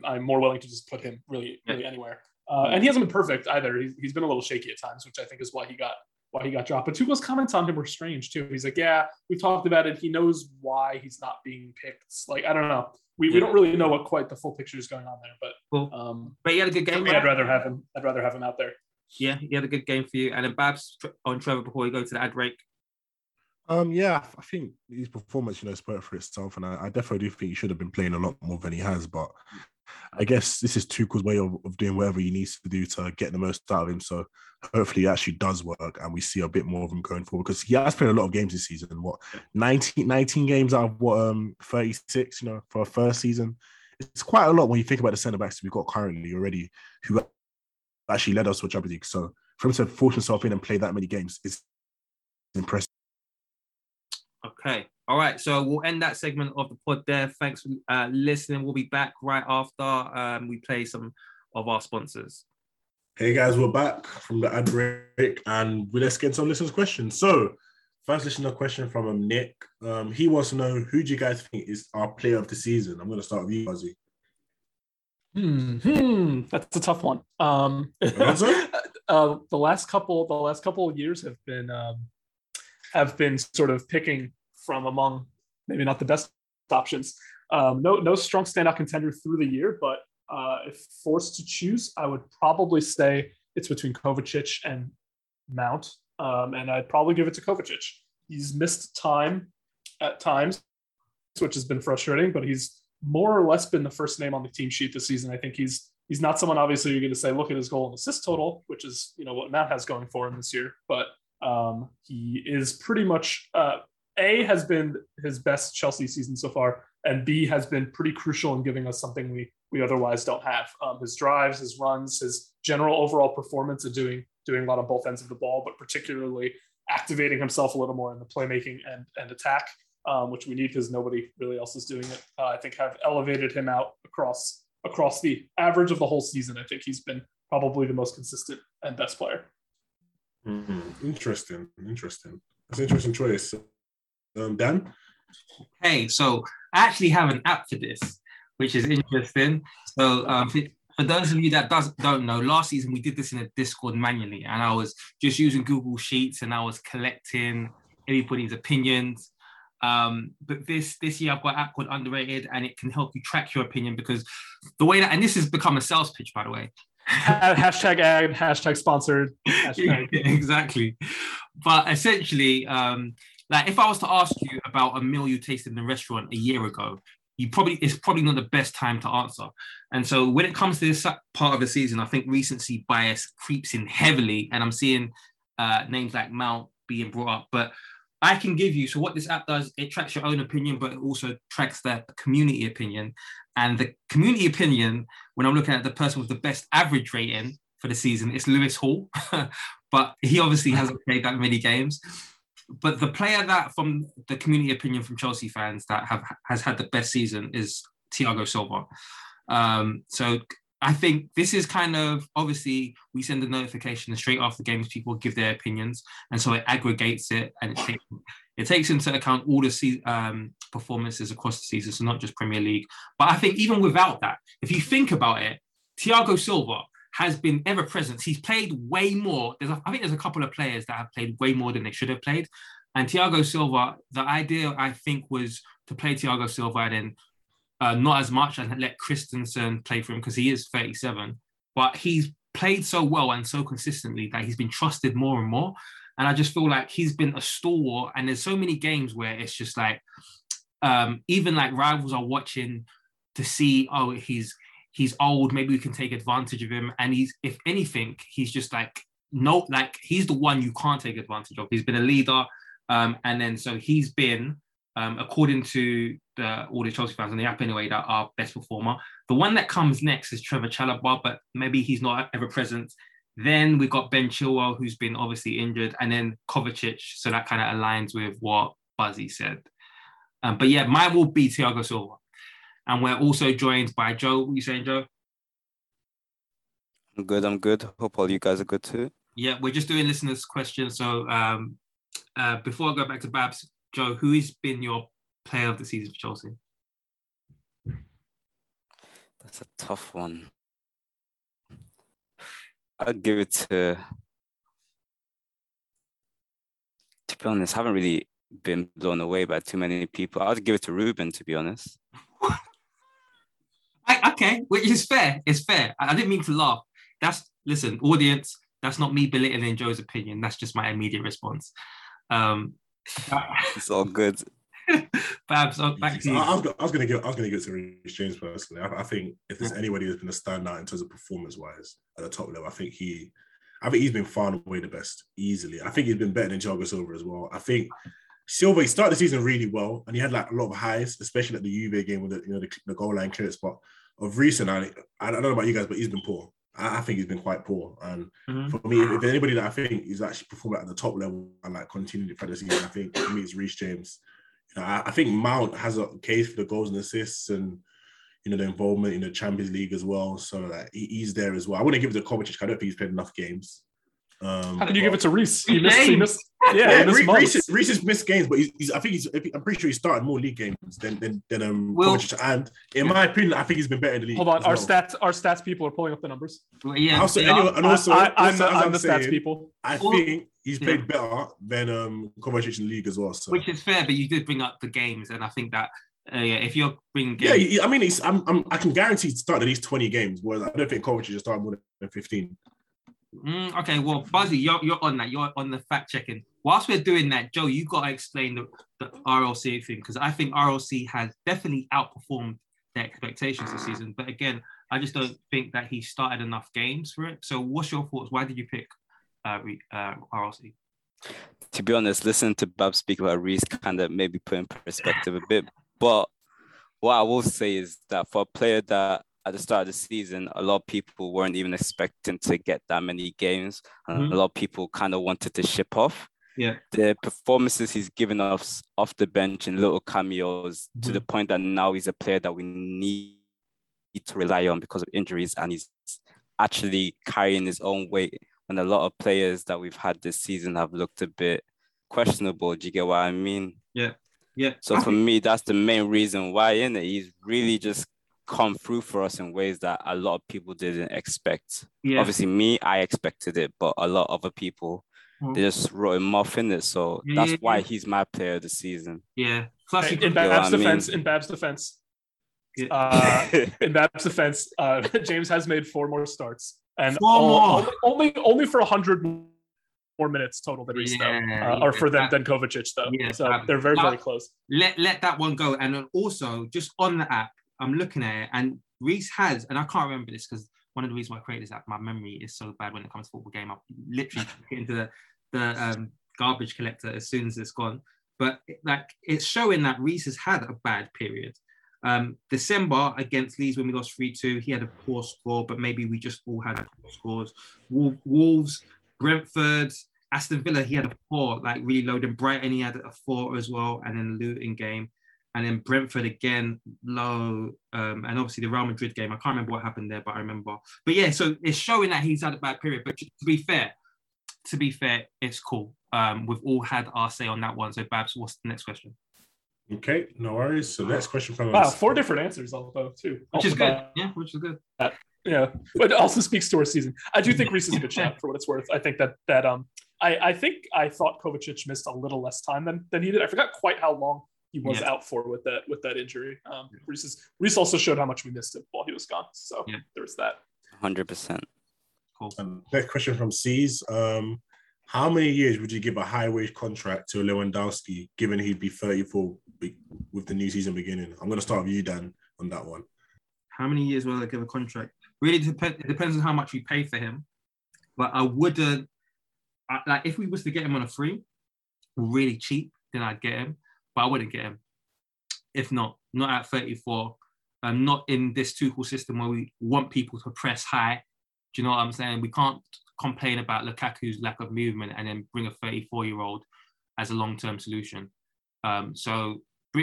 I'm more willing to just put him really really anywhere. Uh, and he hasn't been perfect either. He's, he's been a little shaky at times, which I think is why he got why he got dropped. But Tuchel's comments on him were strange too. He's like, "Yeah, we talked about it. He knows why he's not being picked." Like, I don't know. We, we don't really know what quite the full picture is going on there, but
Cool.
um,
But he had a good
I
game.
mean, I'd rather have him. I'd rather have him out there.
Yeah, he had a good game for you. And then Babs on Trevor before we go to the ad break.
Um, yeah, I think his performance, you know, spoke for itself, and I, I definitely do think he should have been playing a lot more than he has. But I guess this is Tuchel's way of, of doing whatever he needs to do to get the most out of him. So hopefully, it actually does work, and we see a bit more of him going forward because he has played a lot of games this season. What 19, 19 games out of what um thirty six, you know, for a first season. It's quite a lot when you think about the centre backs we've got currently already, who actually led us to a Champions League. So for him to force himself in and play that many games is impressive.
Okay. All right. So we'll end that segment of the pod there. Thanks for uh, listening. We'll be back right after um, we play some of our sponsors.
Hey guys, we're back from the ad break and we let's get some listeners' questions. So, first listener question from um, Nick. Um, he wants to know who do you guys think is our player of the season? I'm going to start with you, Ozzy.
Hmm, hmm, that's a tough one. Um, uh, the last couple, the last couple of years have been um, have been sort of picking from among maybe not the best options. Um, no, no strong standout contender through the year, but uh, if forced to choose, I would probably say it's between Kovacic and Mount, um, and I'd probably give it to Kovacic. He's missed time at times, which has been frustrating, but he's more or less been the first name on the team sheet this season. I think he's he's not someone obviously you're going to say look at his goal and assist total, which is you know what Mount has going for him this year, but um, he is pretty much uh, a has been his best Chelsea season so far, and B has been pretty crucial in giving us something we we otherwise don't have. Um, his drives, his runs, his general overall performance of doing doing a lot on both ends of the ball, but particularly activating himself a little more in the playmaking and and attack, um, which we need because nobody really else is doing it. Uh, I think have elevated him out across across the average of the whole season. I think he's been probably the most consistent and best player.
Mm-hmm. Interesting, interesting. That's an interesting choice. Um, Dan?
Hey, so I actually have an app for this, which is interesting. So um, for, for those of you that does, don't know, last season we did this in a Discord manually, and I was just using Google Sheets and I was collecting everybody's opinions. Um, but this this year I've got an app called Underrated, and it can help you track your opinion because the way that and this has become a sales pitch, by the way.
hashtag ad, hashtag sponsored. Hashtag.
exactly. But essentially, um, like if I was to ask you about a meal you tasted in a restaurant a year ago, you probably it's probably not the best time to answer. And so when it comes to this part of the season, I think recency bias creeps in heavily, and I'm seeing uh, names like Mount being brought up. But I can give you so what this app does, it tracks your own opinion, but it also tracks the community opinion. And the community opinion, when I'm looking at the person with the best average rating for the season, it's Lewis Hall, but he obviously hasn't played that many games. But the player that from the community opinion from Chelsea fans that have has had the best season is Thiago Silva. Um, so I think this is kind of obviously we send a notification straight after games, people give their opinions, and so it aggregates it and it takes it takes into account all the se- um, performances across the season, so not just Premier League. But I think even without that, if you think about it, Thiago Silva has been ever present. He's played way more. There's a, I think there's a couple of players that have played way more than they should have played. And Thiago Silva, the idea I think was to play Thiago Silva and then uh, not as much and let Christensen play for him because he is 37. But he's played so well and so consistently that he's been trusted more and more. And I just feel like he's been a stalwart. And there's so many games where it's just like, um, even like rivals are watching to see, oh, he's he's old. Maybe we can take advantage of him. And he's, if anything, he's just like no, like he's the one you can't take advantage of. He's been a leader, um, and then so he's been, um, according to the, all the Chelsea fans on the app anyway, that our best performer. The one that comes next is Trevor Chalobah, but maybe he's not ever present. Then we got Ben Chilwell, who's been obviously injured, and then Kovacic. So that kind of aligns with what Buzzy said. Um, but yeah, mine will be Thiago Silva. And we're also joined by Joe. What are you saying, Joe?
I'm good. I'm good. Hope all you guys are good too.
Yeah, we're just doing listeners' questions. So um, uh, before I go back to Babs, Joe, who has been your player of the season for Chelsea?
That's a tough one. I'd give it to. To be honest, I haven't really been blown away by too many people. I'd give it to Ruben, to be honest.
I, okay, which is fair. It's fair. I, I didn't mean to laugh. That's listen, audience. That's not me belittling Joe's opinion. That's just my immediate response. Um,
It's all good.
Babs, oh, back to
I,
you.
I was, I was gonna give I was gonna give it to Reece James personally. I, I think if there's anybody who's been a standout in terms of performance wise at the top level, I think he I think he's been far and away the best easily. I think he's been better than Thiago Silva as well. I think Silva he started the season really well and he had like a lot of highs, especially at the Juve game with the you know the, the goal line clearance. But of recent, I I don't know about you guys, but he's been poor. I, I think he's been quite poor. And
Mhm.
for me, if anybody that I think is actually performing at the top level and like continuing throughout the season, I think for me it's Reece James. You know, I, I think Mount has a case for the goals and assists and you know the involvement in the Champions League as well. So like he, he's there as well. I wouldn't give it to Kovacic. I don't think he's played enough games. Um,
How can you
but-
give it to Reece? He missed. He missed. Yeah,
Yeah,
he missed
Re-
months.
Reece, Reece has missed games, but he's, he's I think he's I'm pretty sure he started more league games than than, than um
Well-
Kovacic. And in my opinion, I think he's been better in the league.
Hold on, our
well.
stats, our stats people are pulling up the numbers.
Well, yeah,
Also, anyway, and also,
I, I, am
also,
the, I'm
I'm
the
saying,
stats people.
I think he's played
yeah.
better than um Kovacic in the league as well. So
which is fair, but you did bring up the games, and I think that uh, yeah, if you're bringing
yeah,
games,
he- I mean, he's, I'm, I'm, I can guarantee he started at least 20 games. Whereas I don't think Kovacic just started more than 15.
Mm, okay, well, Buzzy, you're, you're on that. You're on the fact checking. Whilst we're doing that, Joe, you got to explain the, the RLC thing because I think RLC has definitely outperformed their expectations this season. But again, I just don't think that he started enough games for it. So, what's your thoughts? Why did you pick uh, uh, RLC?
to be honest, listening to Bab speak about Reece kind of maybe put in perspective a bit. But what I will say is that for a player that at the start of the season, a lot of people weren't even expecting to get that many games, and
Mhm.
a lot of people kind of wanted to ship off.
Yeah.
The performances he's given us off the bench in little cameos to mm-hmm. the point that now he's a player that we need to rely on because of injuries, and he's actually carrying his own weight when a lot of players that we've had this season have looked a bit questionable. Do you get what I mean?
Yeah. Yeah.
So
I
for
think-
me, that's the main reason why in it he's really just come through for us in ways that a lot of people didn't expect.
yeah,
Obviously, me, I expected it, but a lot of other people
Mm.
they just wrote him off in it. So
Yeah,
that's
yeah,
why
yeah.
he's my player of the season.
yeah. Plus,
Hey, in
know what
Bab's
I mean?
defense, in Bab's defense,
Yeah.
uh, in Bab's defense, uh, James has made four more starts and
Four
all-
more.
only, only only for hundred more minutes total than Reece, though,
Yeah,
uh, or
yeah,
for them
that-
than Kovacic though.
Yeah,
so
that-
they're very very close.
let let that one go. And also just on the app, I'm looking at it, and Reece has, and I can't remember this because one of the reasons why I created this app, my memory is so bad when it comes to football game. I literally get into the the um, garbage collector as soon as it's gone. But like it's showing that Reece has had a bad period. Um, December against Leeds when we lost 3 2, he had a poor score, but maybe we just all had poor scores. Wolves, Brentford, Aston Villa, he had a four, like really low. Then Brighton, he had a four as well. And then Luton game. And then Brentford again, low. Um, and obviously the Real Madrid game. I can't remember what happened there, but I remember. But yeah, so it's showing that he's had a bad period. But to be fair, to be fair, it's cool. Um, we've all had our say on that one. So Babs, what's the next question?
Okay, no worries. So next question from
Wow, four different answers although too.
Which is good.
bat.
Yeah, which is good.
Yeah, but it also speaks to our season. I do think Reece is a good shout for what it's worth. I think that that um, I I think I thought Kovacic missed a little less time than than he did. I forgot quite how long he was
Yeah.
out for with that with that injury. Um, Reece Reece also showed how much we missed him while he was gone. So
Yeah.
there was that.
100%.
Cool.
Um, next question from C's. Um, how many years would you give a high wage contract to Lewandowski, given he'd be 34 with the new season beginning? I'm going to start with you, Dan, on that one.
How many years will I give a contract? Really depends. It depends on how much we pay for him. But I wouldn't I, like if we was to get him on a free, really cheap, then I'd get him. But I wouldn't get him. If not, not at 34. Um, not in this Tuchel system where we want people to press high. Do you know what I'm saying? We can't complain about Lukaku's lack of movement and then bring a 34 year old as a long term solution. Um, so,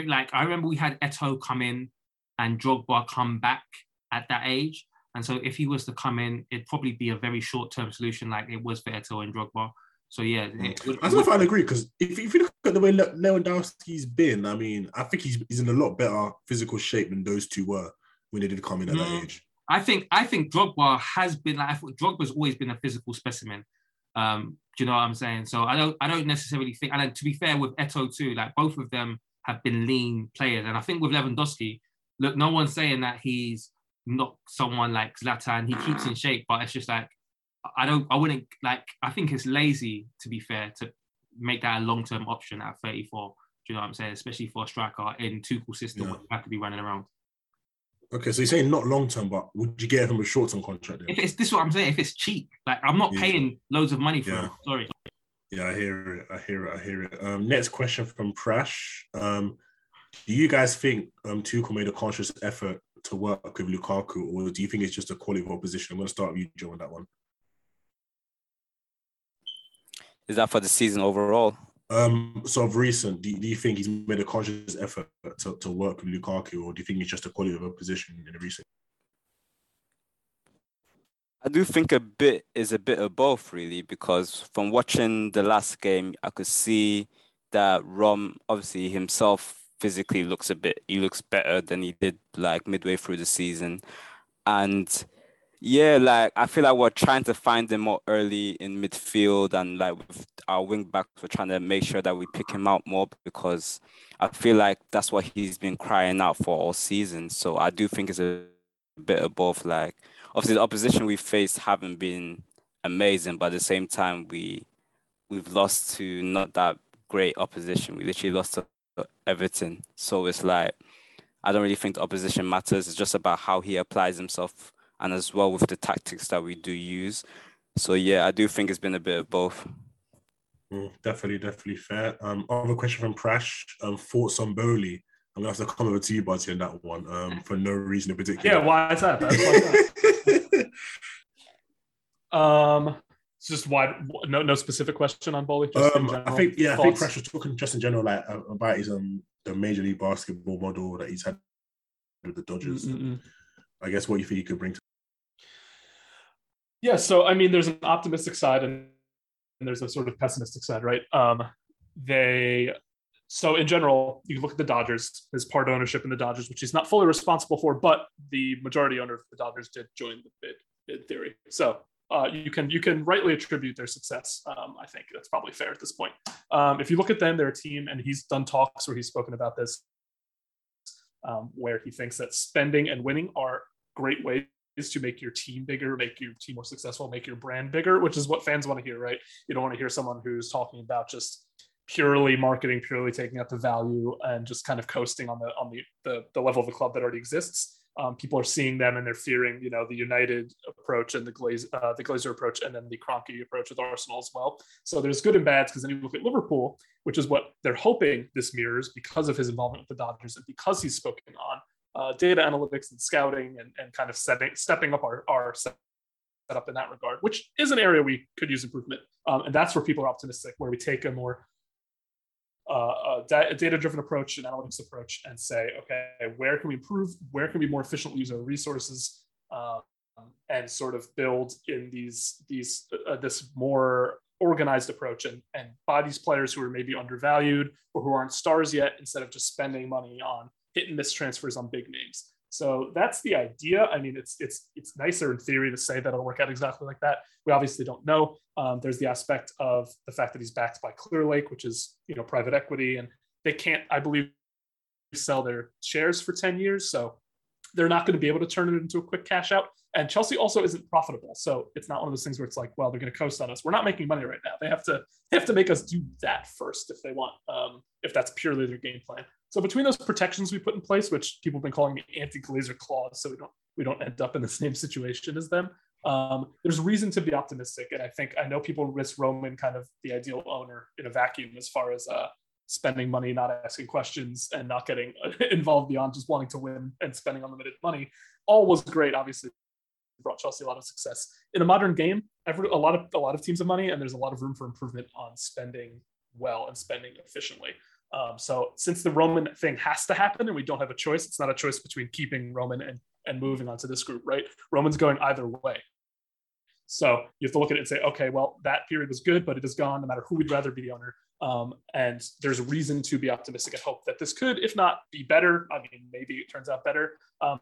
like, I remember we had Eto'o come in and Drogba come back at that age. And so, if he was to come in, it'd probably be a very short term solution like it was for Eto'o and Drogba. So, yeah. it would-
I don't know if I'd agree because if, if you look at the way Le- Lewandowski's been, I mean, I think he's, he's in a lot better physical shape than those two were when they did come in at
Mm.
that age.
I think I think Drogba has been like I thought Drogba's always been a physical specimen. Um, do you know what I'm saying? So I don't I don't necessarily think. And to be fair with Eto'o too, like both of them have been lean players, and I think with Lewandowski, look, no one's saying that he's not someone like Zlatan. He keeps in shape, but it's just like I don't I wouldn't like I think it's lazy to be fair to make that a long term option at 34. Do you know what I'm saying? Especially for a striker in Tuchel system,
Yeah.
where you have to be running around.
Okay, so you're saying not long term, but would you get him a short term contract? Then?
If it's this, is what I'm saying. If it's cheap, like I'm not
Yeah.
paying loads of money for
Yeah.
it. Sorry.
Yeah, I hear it. I hear it. I hear it. Um, next question from Prash. Um, do you guys think um, Tuchel made a conscious effort to work with Lukaku, or do you think it's just a quality of opposition? I'm going to start with you, Joe, on that one.
Is that for the season overall?
Um, so of recent, do, do you think he's made a conscious effort to, to work with Lukaku, or do you think it's just a quality of a position in the recent?
I do think a bit is a bit of both, really, because from watching the last game, I could see that Rom, obviously himself, physically looks a bit. He looks better than he did like midway through the season, and yeah, like I feel like we're trying to find him more early in midfield, and like with our wing backs, we're trying to make sure that we pick him out more because I feel like that's what he's been crying out for all season. So I do think it's a bit of both. Like obviously the opposition we faced haven't been amazing, but at the same time we we've lost to not that great opposition. We literally lost to Everton. So it's like I don't really think the opposition matters. It's just about how he applies himself and as well with the tactics that we do use. So yeah, I do think it's been a bit of both.
Mm, definitely, definitely fair. Um, other question from Prash. Um, thoughts on Boehly? I'm gonna have to come over to you, Barty, on that one. Um, for no reason in particular.
Yeah, why is that? Why is that? Um, it's just why no no specific question on Boehly. Just in
Um, I think yeah, I think
thoughts?
Prash was talking just in general, like uh, about his um the Major League Basketball model that he's had with the Dodgers.
Mm-mm-mm.
I guess what you think you could bring to
Yeah, so I mean, there's an optimistic side and, and there's a sort of pessimistic side, right? Um, they so in general, you look at the Dodgers, his part ownership in the Dodgers, which he's not fully responsible for, but the majority owner of the Dodgers did join the bid, bid theory. So uh, you can you can rightly attribute their success. Um, I think that's probably fair at this point. Um, if you look at them, they're a team, and he's done talks where he's spoken about this, um, where he thinks that spending and winning are great ways to make your team bigger, make your team more successful, make your brand bigger, which is what fans want to hear, right? You don't want to hear someone who's talking about just purely marketing, purely taking out the value and just kind of coasting on the on the the, the level of the club that already exists. Um, people are seeing them and they're fearing, you know, the United approach and the Glaze, uh, the Glazer approach, and then the Kroenke approach with Arsenal as well. So there's good and bads because then you look at Liverpool, which is what they're hoping this mirrors because of his involvement with the Dodgers and because he's spoken on uh, data analytics and scouting and, and kind of setting, stepping up our, our setup in that regard, which is an area we could use improvement. Um, and that's where people are optimistic, where we take a more uh, a data-driven approach, an analytics approach, and say, okay, where can we improve? Where can we more efficiently use our resources, um, and sort of build in these these uh, this more organized approach and and buy these players who are maybe undervalued or who aren't stars yet, instead of just spending money on hit and miss transfers on big names. So that's the idea. I mean, it's it's it's nicer in theory to say that it'll work out exactly like that. We obviously don't know. Um, there's the aspect of the fact that he's backed by Clearlake, which is you know private equity, and they can't, I believe, sell their shares for 10 years. So they're not going to be able to turn it into a quick cash out. And Chelsea also isn't profitable. So it's not one of those things where it's like, well, they're going to coast on us. We're not making money right now. They have to they have to make us do that first if they want, um, if that's purely their game plan. So between those protections we put in place, which people have been calling the anti-glazer clause, so we don't we don't end up in the same situation as them. Um, there's reason to be optimistic, and I think I know people risk Roman kind of the ideal owner in a vacuum as far as uh, spending money, not asking questions, and not getting involved beyond just wanting to win and spending unlimited money. All was great, obviously brought Chelsea a lot of success in a modern game. Every, a lot of a lot of teams have money, and there's a lot of room for improvement on spending well and spending efficiently. Um, so since the Roman thing has to happen and we don't have a choice, it's not a choice between keeping Roman and, and moving on to this group, right? Roman's going either way. So you have to look at it and say, okay, well, that period was good, but it is gone no matter who we'd rather be the owner. Um, and there's a reason to be optimistic and hope that this could, if not be better, I mean, maybe it turns out better. Um,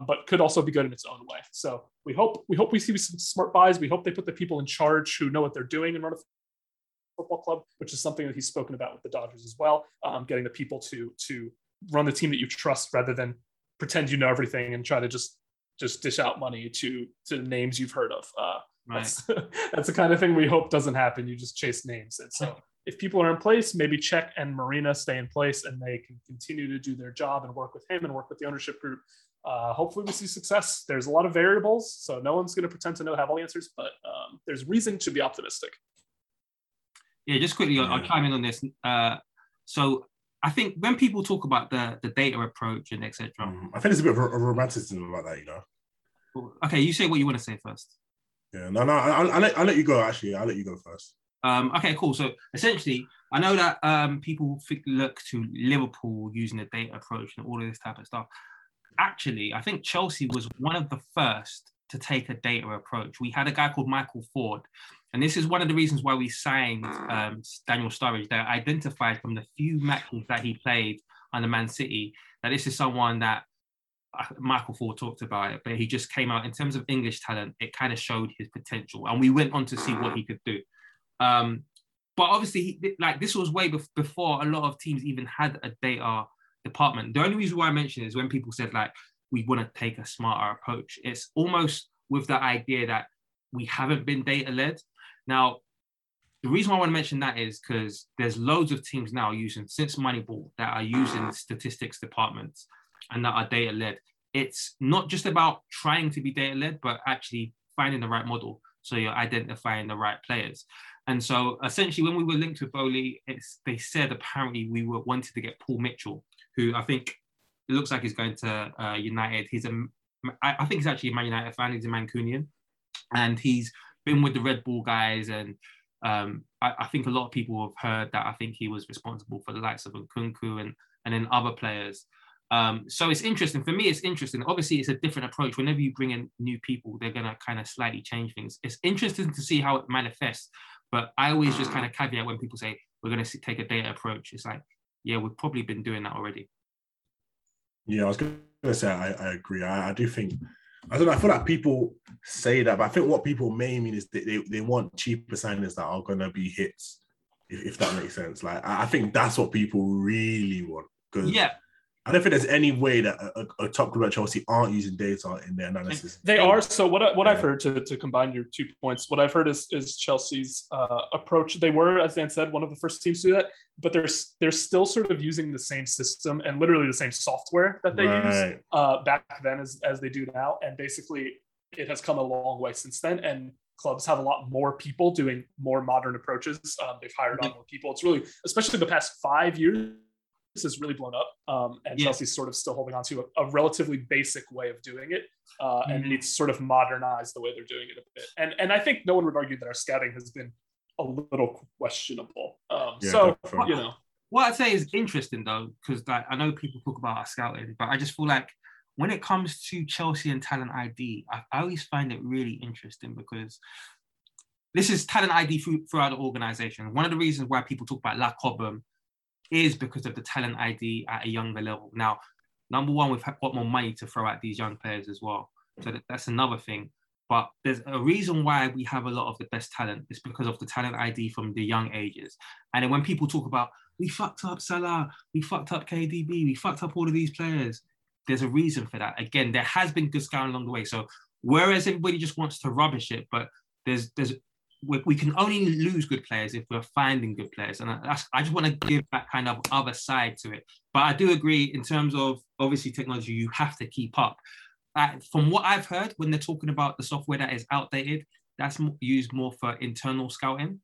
but could also be good in its own way. So we hope we hope we see some smart buys. We hope they put the people in charge who know what they're doing and run a football club, which is something that he's spoken about with the Dodgers as well. Um, getting the people to to run the team that you trust rather than pretend you know everything and try to just just dish out money to to names you've heard of. Uh,
Right.
that's, that's the kind of thing we hope doesn't happen. You just chase names, and so if people are in place, maybe Cech and Marina stay in place, and they can continue to do their job and work with him and work with the ownership group. Uh, hopefully, we see success. There's a lot of variables, so no one's going to pretend to know have all the answers, but um, there's reason to be optimistic.
Yeah, just quickly, I'll, I'll chime in on this. Uh, so I think when people talk about the the data approach and etc.
Um, I think there's a bit of a, a romanticism about that, you know.
Okay, you say what you want to say first.
Yeah, no, no, I'll, I'll, let, I'll let you go. Actually, I'll let you go first.
Um, okay, cool. So essentially, I know that um, people think, look to Liverpool using the data approach and all of this type of stuff. Actually, I think Chelsea was one of the first to take a data approach. We had a guy called Michael Forde, and this is one of the reasons why we signed um, Daniel Sturridge. That identified from the few matches that he played under Man City that this is someone that uh, Michael Forde talked about it, but he just came out in terms of English talent. It kind of showed his potential, and we went on to see what he could do. Um, but obviously, he, like this was way before a lot of teams even had a data department. The only reason why I mention it is when people said like we want to take a smarter approach. It's almost with the idea that we haven't been data led. Now, the reason I want to mention that is because there's loads of teams now using since Moneyball that are using statistics departments and that are data led. It's not just about trying to be data led, but actually finding the right model. So you're identifying the right players. And so essentially, when we were linked with Boehly, they said apparently we were wanted to get Paul Mitchell, who I think it looks like he's going to uh, United. He's a, I I think he's actually a Man United fan. He's a Mancunian, and he's been with the Red Bull guys. And um, I, I think a lot of people have heard that. I think he was responsible for the likes of Nkunku and and then other players. Um, so it's interesting for me. It's interesting. Obviously, it's a different approach. Whenever you bring in new people, they're gonna kind of slightly change things. It's interesting to see how it manifests. But I always just kind of caveat when people say we're gonna take a data approach. It's like, yeah, we've probably been doing that already.
Yeah, I was going to say I, I agree. I, I do think I don't know. I feel like people say that, but I think what people may mean is that they, they want cheaper signings that are going to be hits, if, if that makes sense. Like I, I think that's what people really want.
Yeah,
I don't think there's any way that a, a- a top group at Chelsea aren't using data in their analysis.
They are. So what I, what I've heard to, to combine your two points, what I've heard is is Chelsea's uh, approach. They were, as Dan said, one of the first teams to do that, but they're they're still sort of using the same system and literally the same software that they use
Right.
uh, back then as as they do now. And basically, it has come a long way since then. And clubs have a lot more people doing more modern approaches. Um, they've hired on more people. It's really, especially the past five years, has really blown up. Um, and
Yeah.
Chelsea's sort of still holding on to a, a relatively basic way of doing it. Uh, and
Mhm.
needs sort of modernize the way they're doing it a bit. And and I think no one would argue that our scouting has been a little questionable. Um,
Yeah,
so
definitely.
you know,
what I'd say is interesting though, because like I know people talk about our scouting, but I just feel like when it comes to Chelsea and talent ID, I, I always find it really interesting because this is talent ID through, throughout the organization. One of the reasons why people talk about La Cobham is because of the talent ID at a younger level. Now, number one, we've got more money to throw at these young players as well. So that, that's another thing. But there's a reason why we have a lot of the best talent. It's because of the talent ID from the young ages. And then when people talk about we fucked up Salah, we fucked up KDB, we fucked up all of these players, there's a reason for that. Again, there has been good scouting along the way. So whereas everybody just wants to rubbish it, but there's there's we, we can only lose good players if we're finding good players, and that's, I just want to give that kind of other side to it. But I do agree in terms of obviously technology, you have to keep up. Uh, from what I've heard, when they're talking about the software that is outdated, that's used more for internal scouting.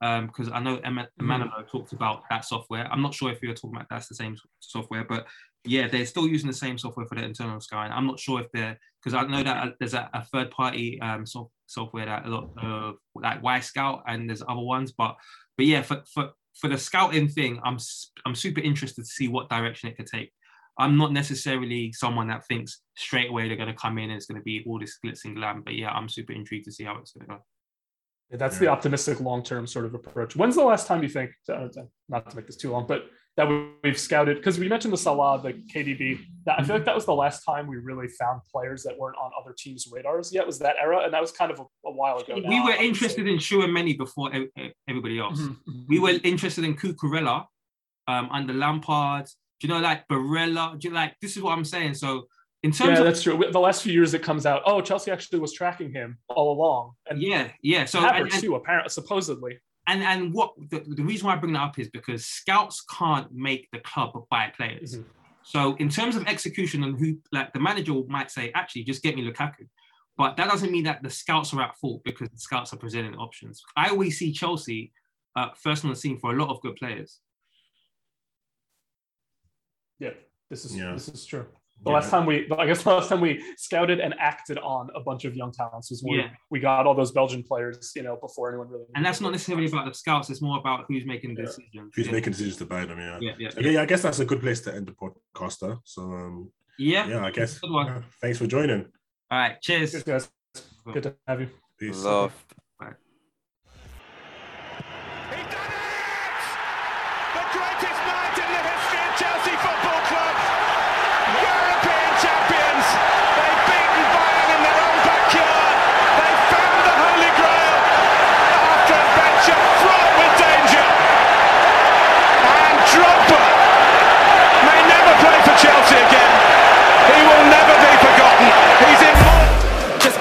Because I know Emma- Emmanuel talked about that software. I'm not sure if you're talking about that's the same software, but yeah, they're still using the same software for the internal scouting. I'm not sure if they're because I know that uh, there's a, a third party um, so, software that a lot of like Wyscout and there's other ones, but but yeah, for for for the scouting thing, I'm I'm super interested to see what direction it could take. I'm not necessarily someone that thinks straight away they're going to come in and it's going to be all this glitz and glam, but yeah, I'm super intrigued to see how it's going to go.
that's the optimistic long term sort of approach. When's the last time you think? uh, Not to make this too long, but that we've scouted because we mentioned the Salah, the KDB. That I feel like that was the last time we really found players that weren't on other teams' radars yet. Was that era, and that was kind of a, a while ago.
We were
would
interested in Chouameni before everybody else.
Mhm, mhm.
We were interested in Cucurella um, under Lampard. Do you know, like Barella? Do you like this is what I'm saying? So in terms
Yeah,
of
that's true. The last few years, it comes out. Oh, Chelsea actually was tracking him all along, and
yeah, yeah. So
Havertz
and, and,
too, apparently, supposedly.
And and what the, the reason why I bring that up is because scouts can't make the club buy players.
Mhm.
So in terms of execution and who like the manager might say, actually just get me Lukaku. But that doesn't mean that the scouts are at fault because the scouts are presenting options. I always see Chelsea uh, first on the scene for a lot of good players.
Yeah, this is
Yeah.
this is true. The
Yeah.
last time we, I guess, the last time we scouted and acted on a bunch of young talents was when
Yeah.
we got all those Belgian players, you know, before anyone really.
And that's not necessarily about the scouts, it's more about who's making the decisions.
Who's
yeah.
making decisions to buy them? Yeah.
yeah, yeah,
Okay, yeah, I guess that's a good place to end the podcast. Though. So, um,
yeah.
yeah, I guess.
Good one.
yeah, thanks for joining.
All right, cheers.
Cheers, guys. Good to have you.
Peace.
Love.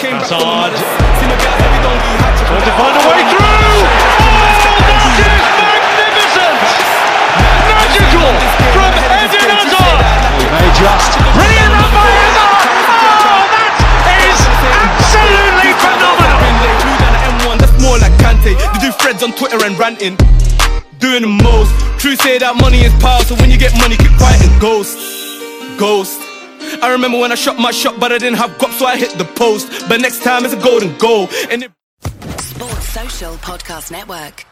Be
hatchet.
Trying to find a way through. Oh, that is magnificent! Magical from Eden Hazard. He may just brilliant run by Hazard. Oh, that is absolutely phenomenal.
Blue down the M1, that's more like Kanté. They do threads on Twitter and ranting. Doing the most. True say that money is power, so when you get money, keep quiet and ghost. Ghost. I remember when I shot my shot, but I didn't have guap, so I hit the post. But next time it's a golden goal. And it
Sports Social Podcast Network.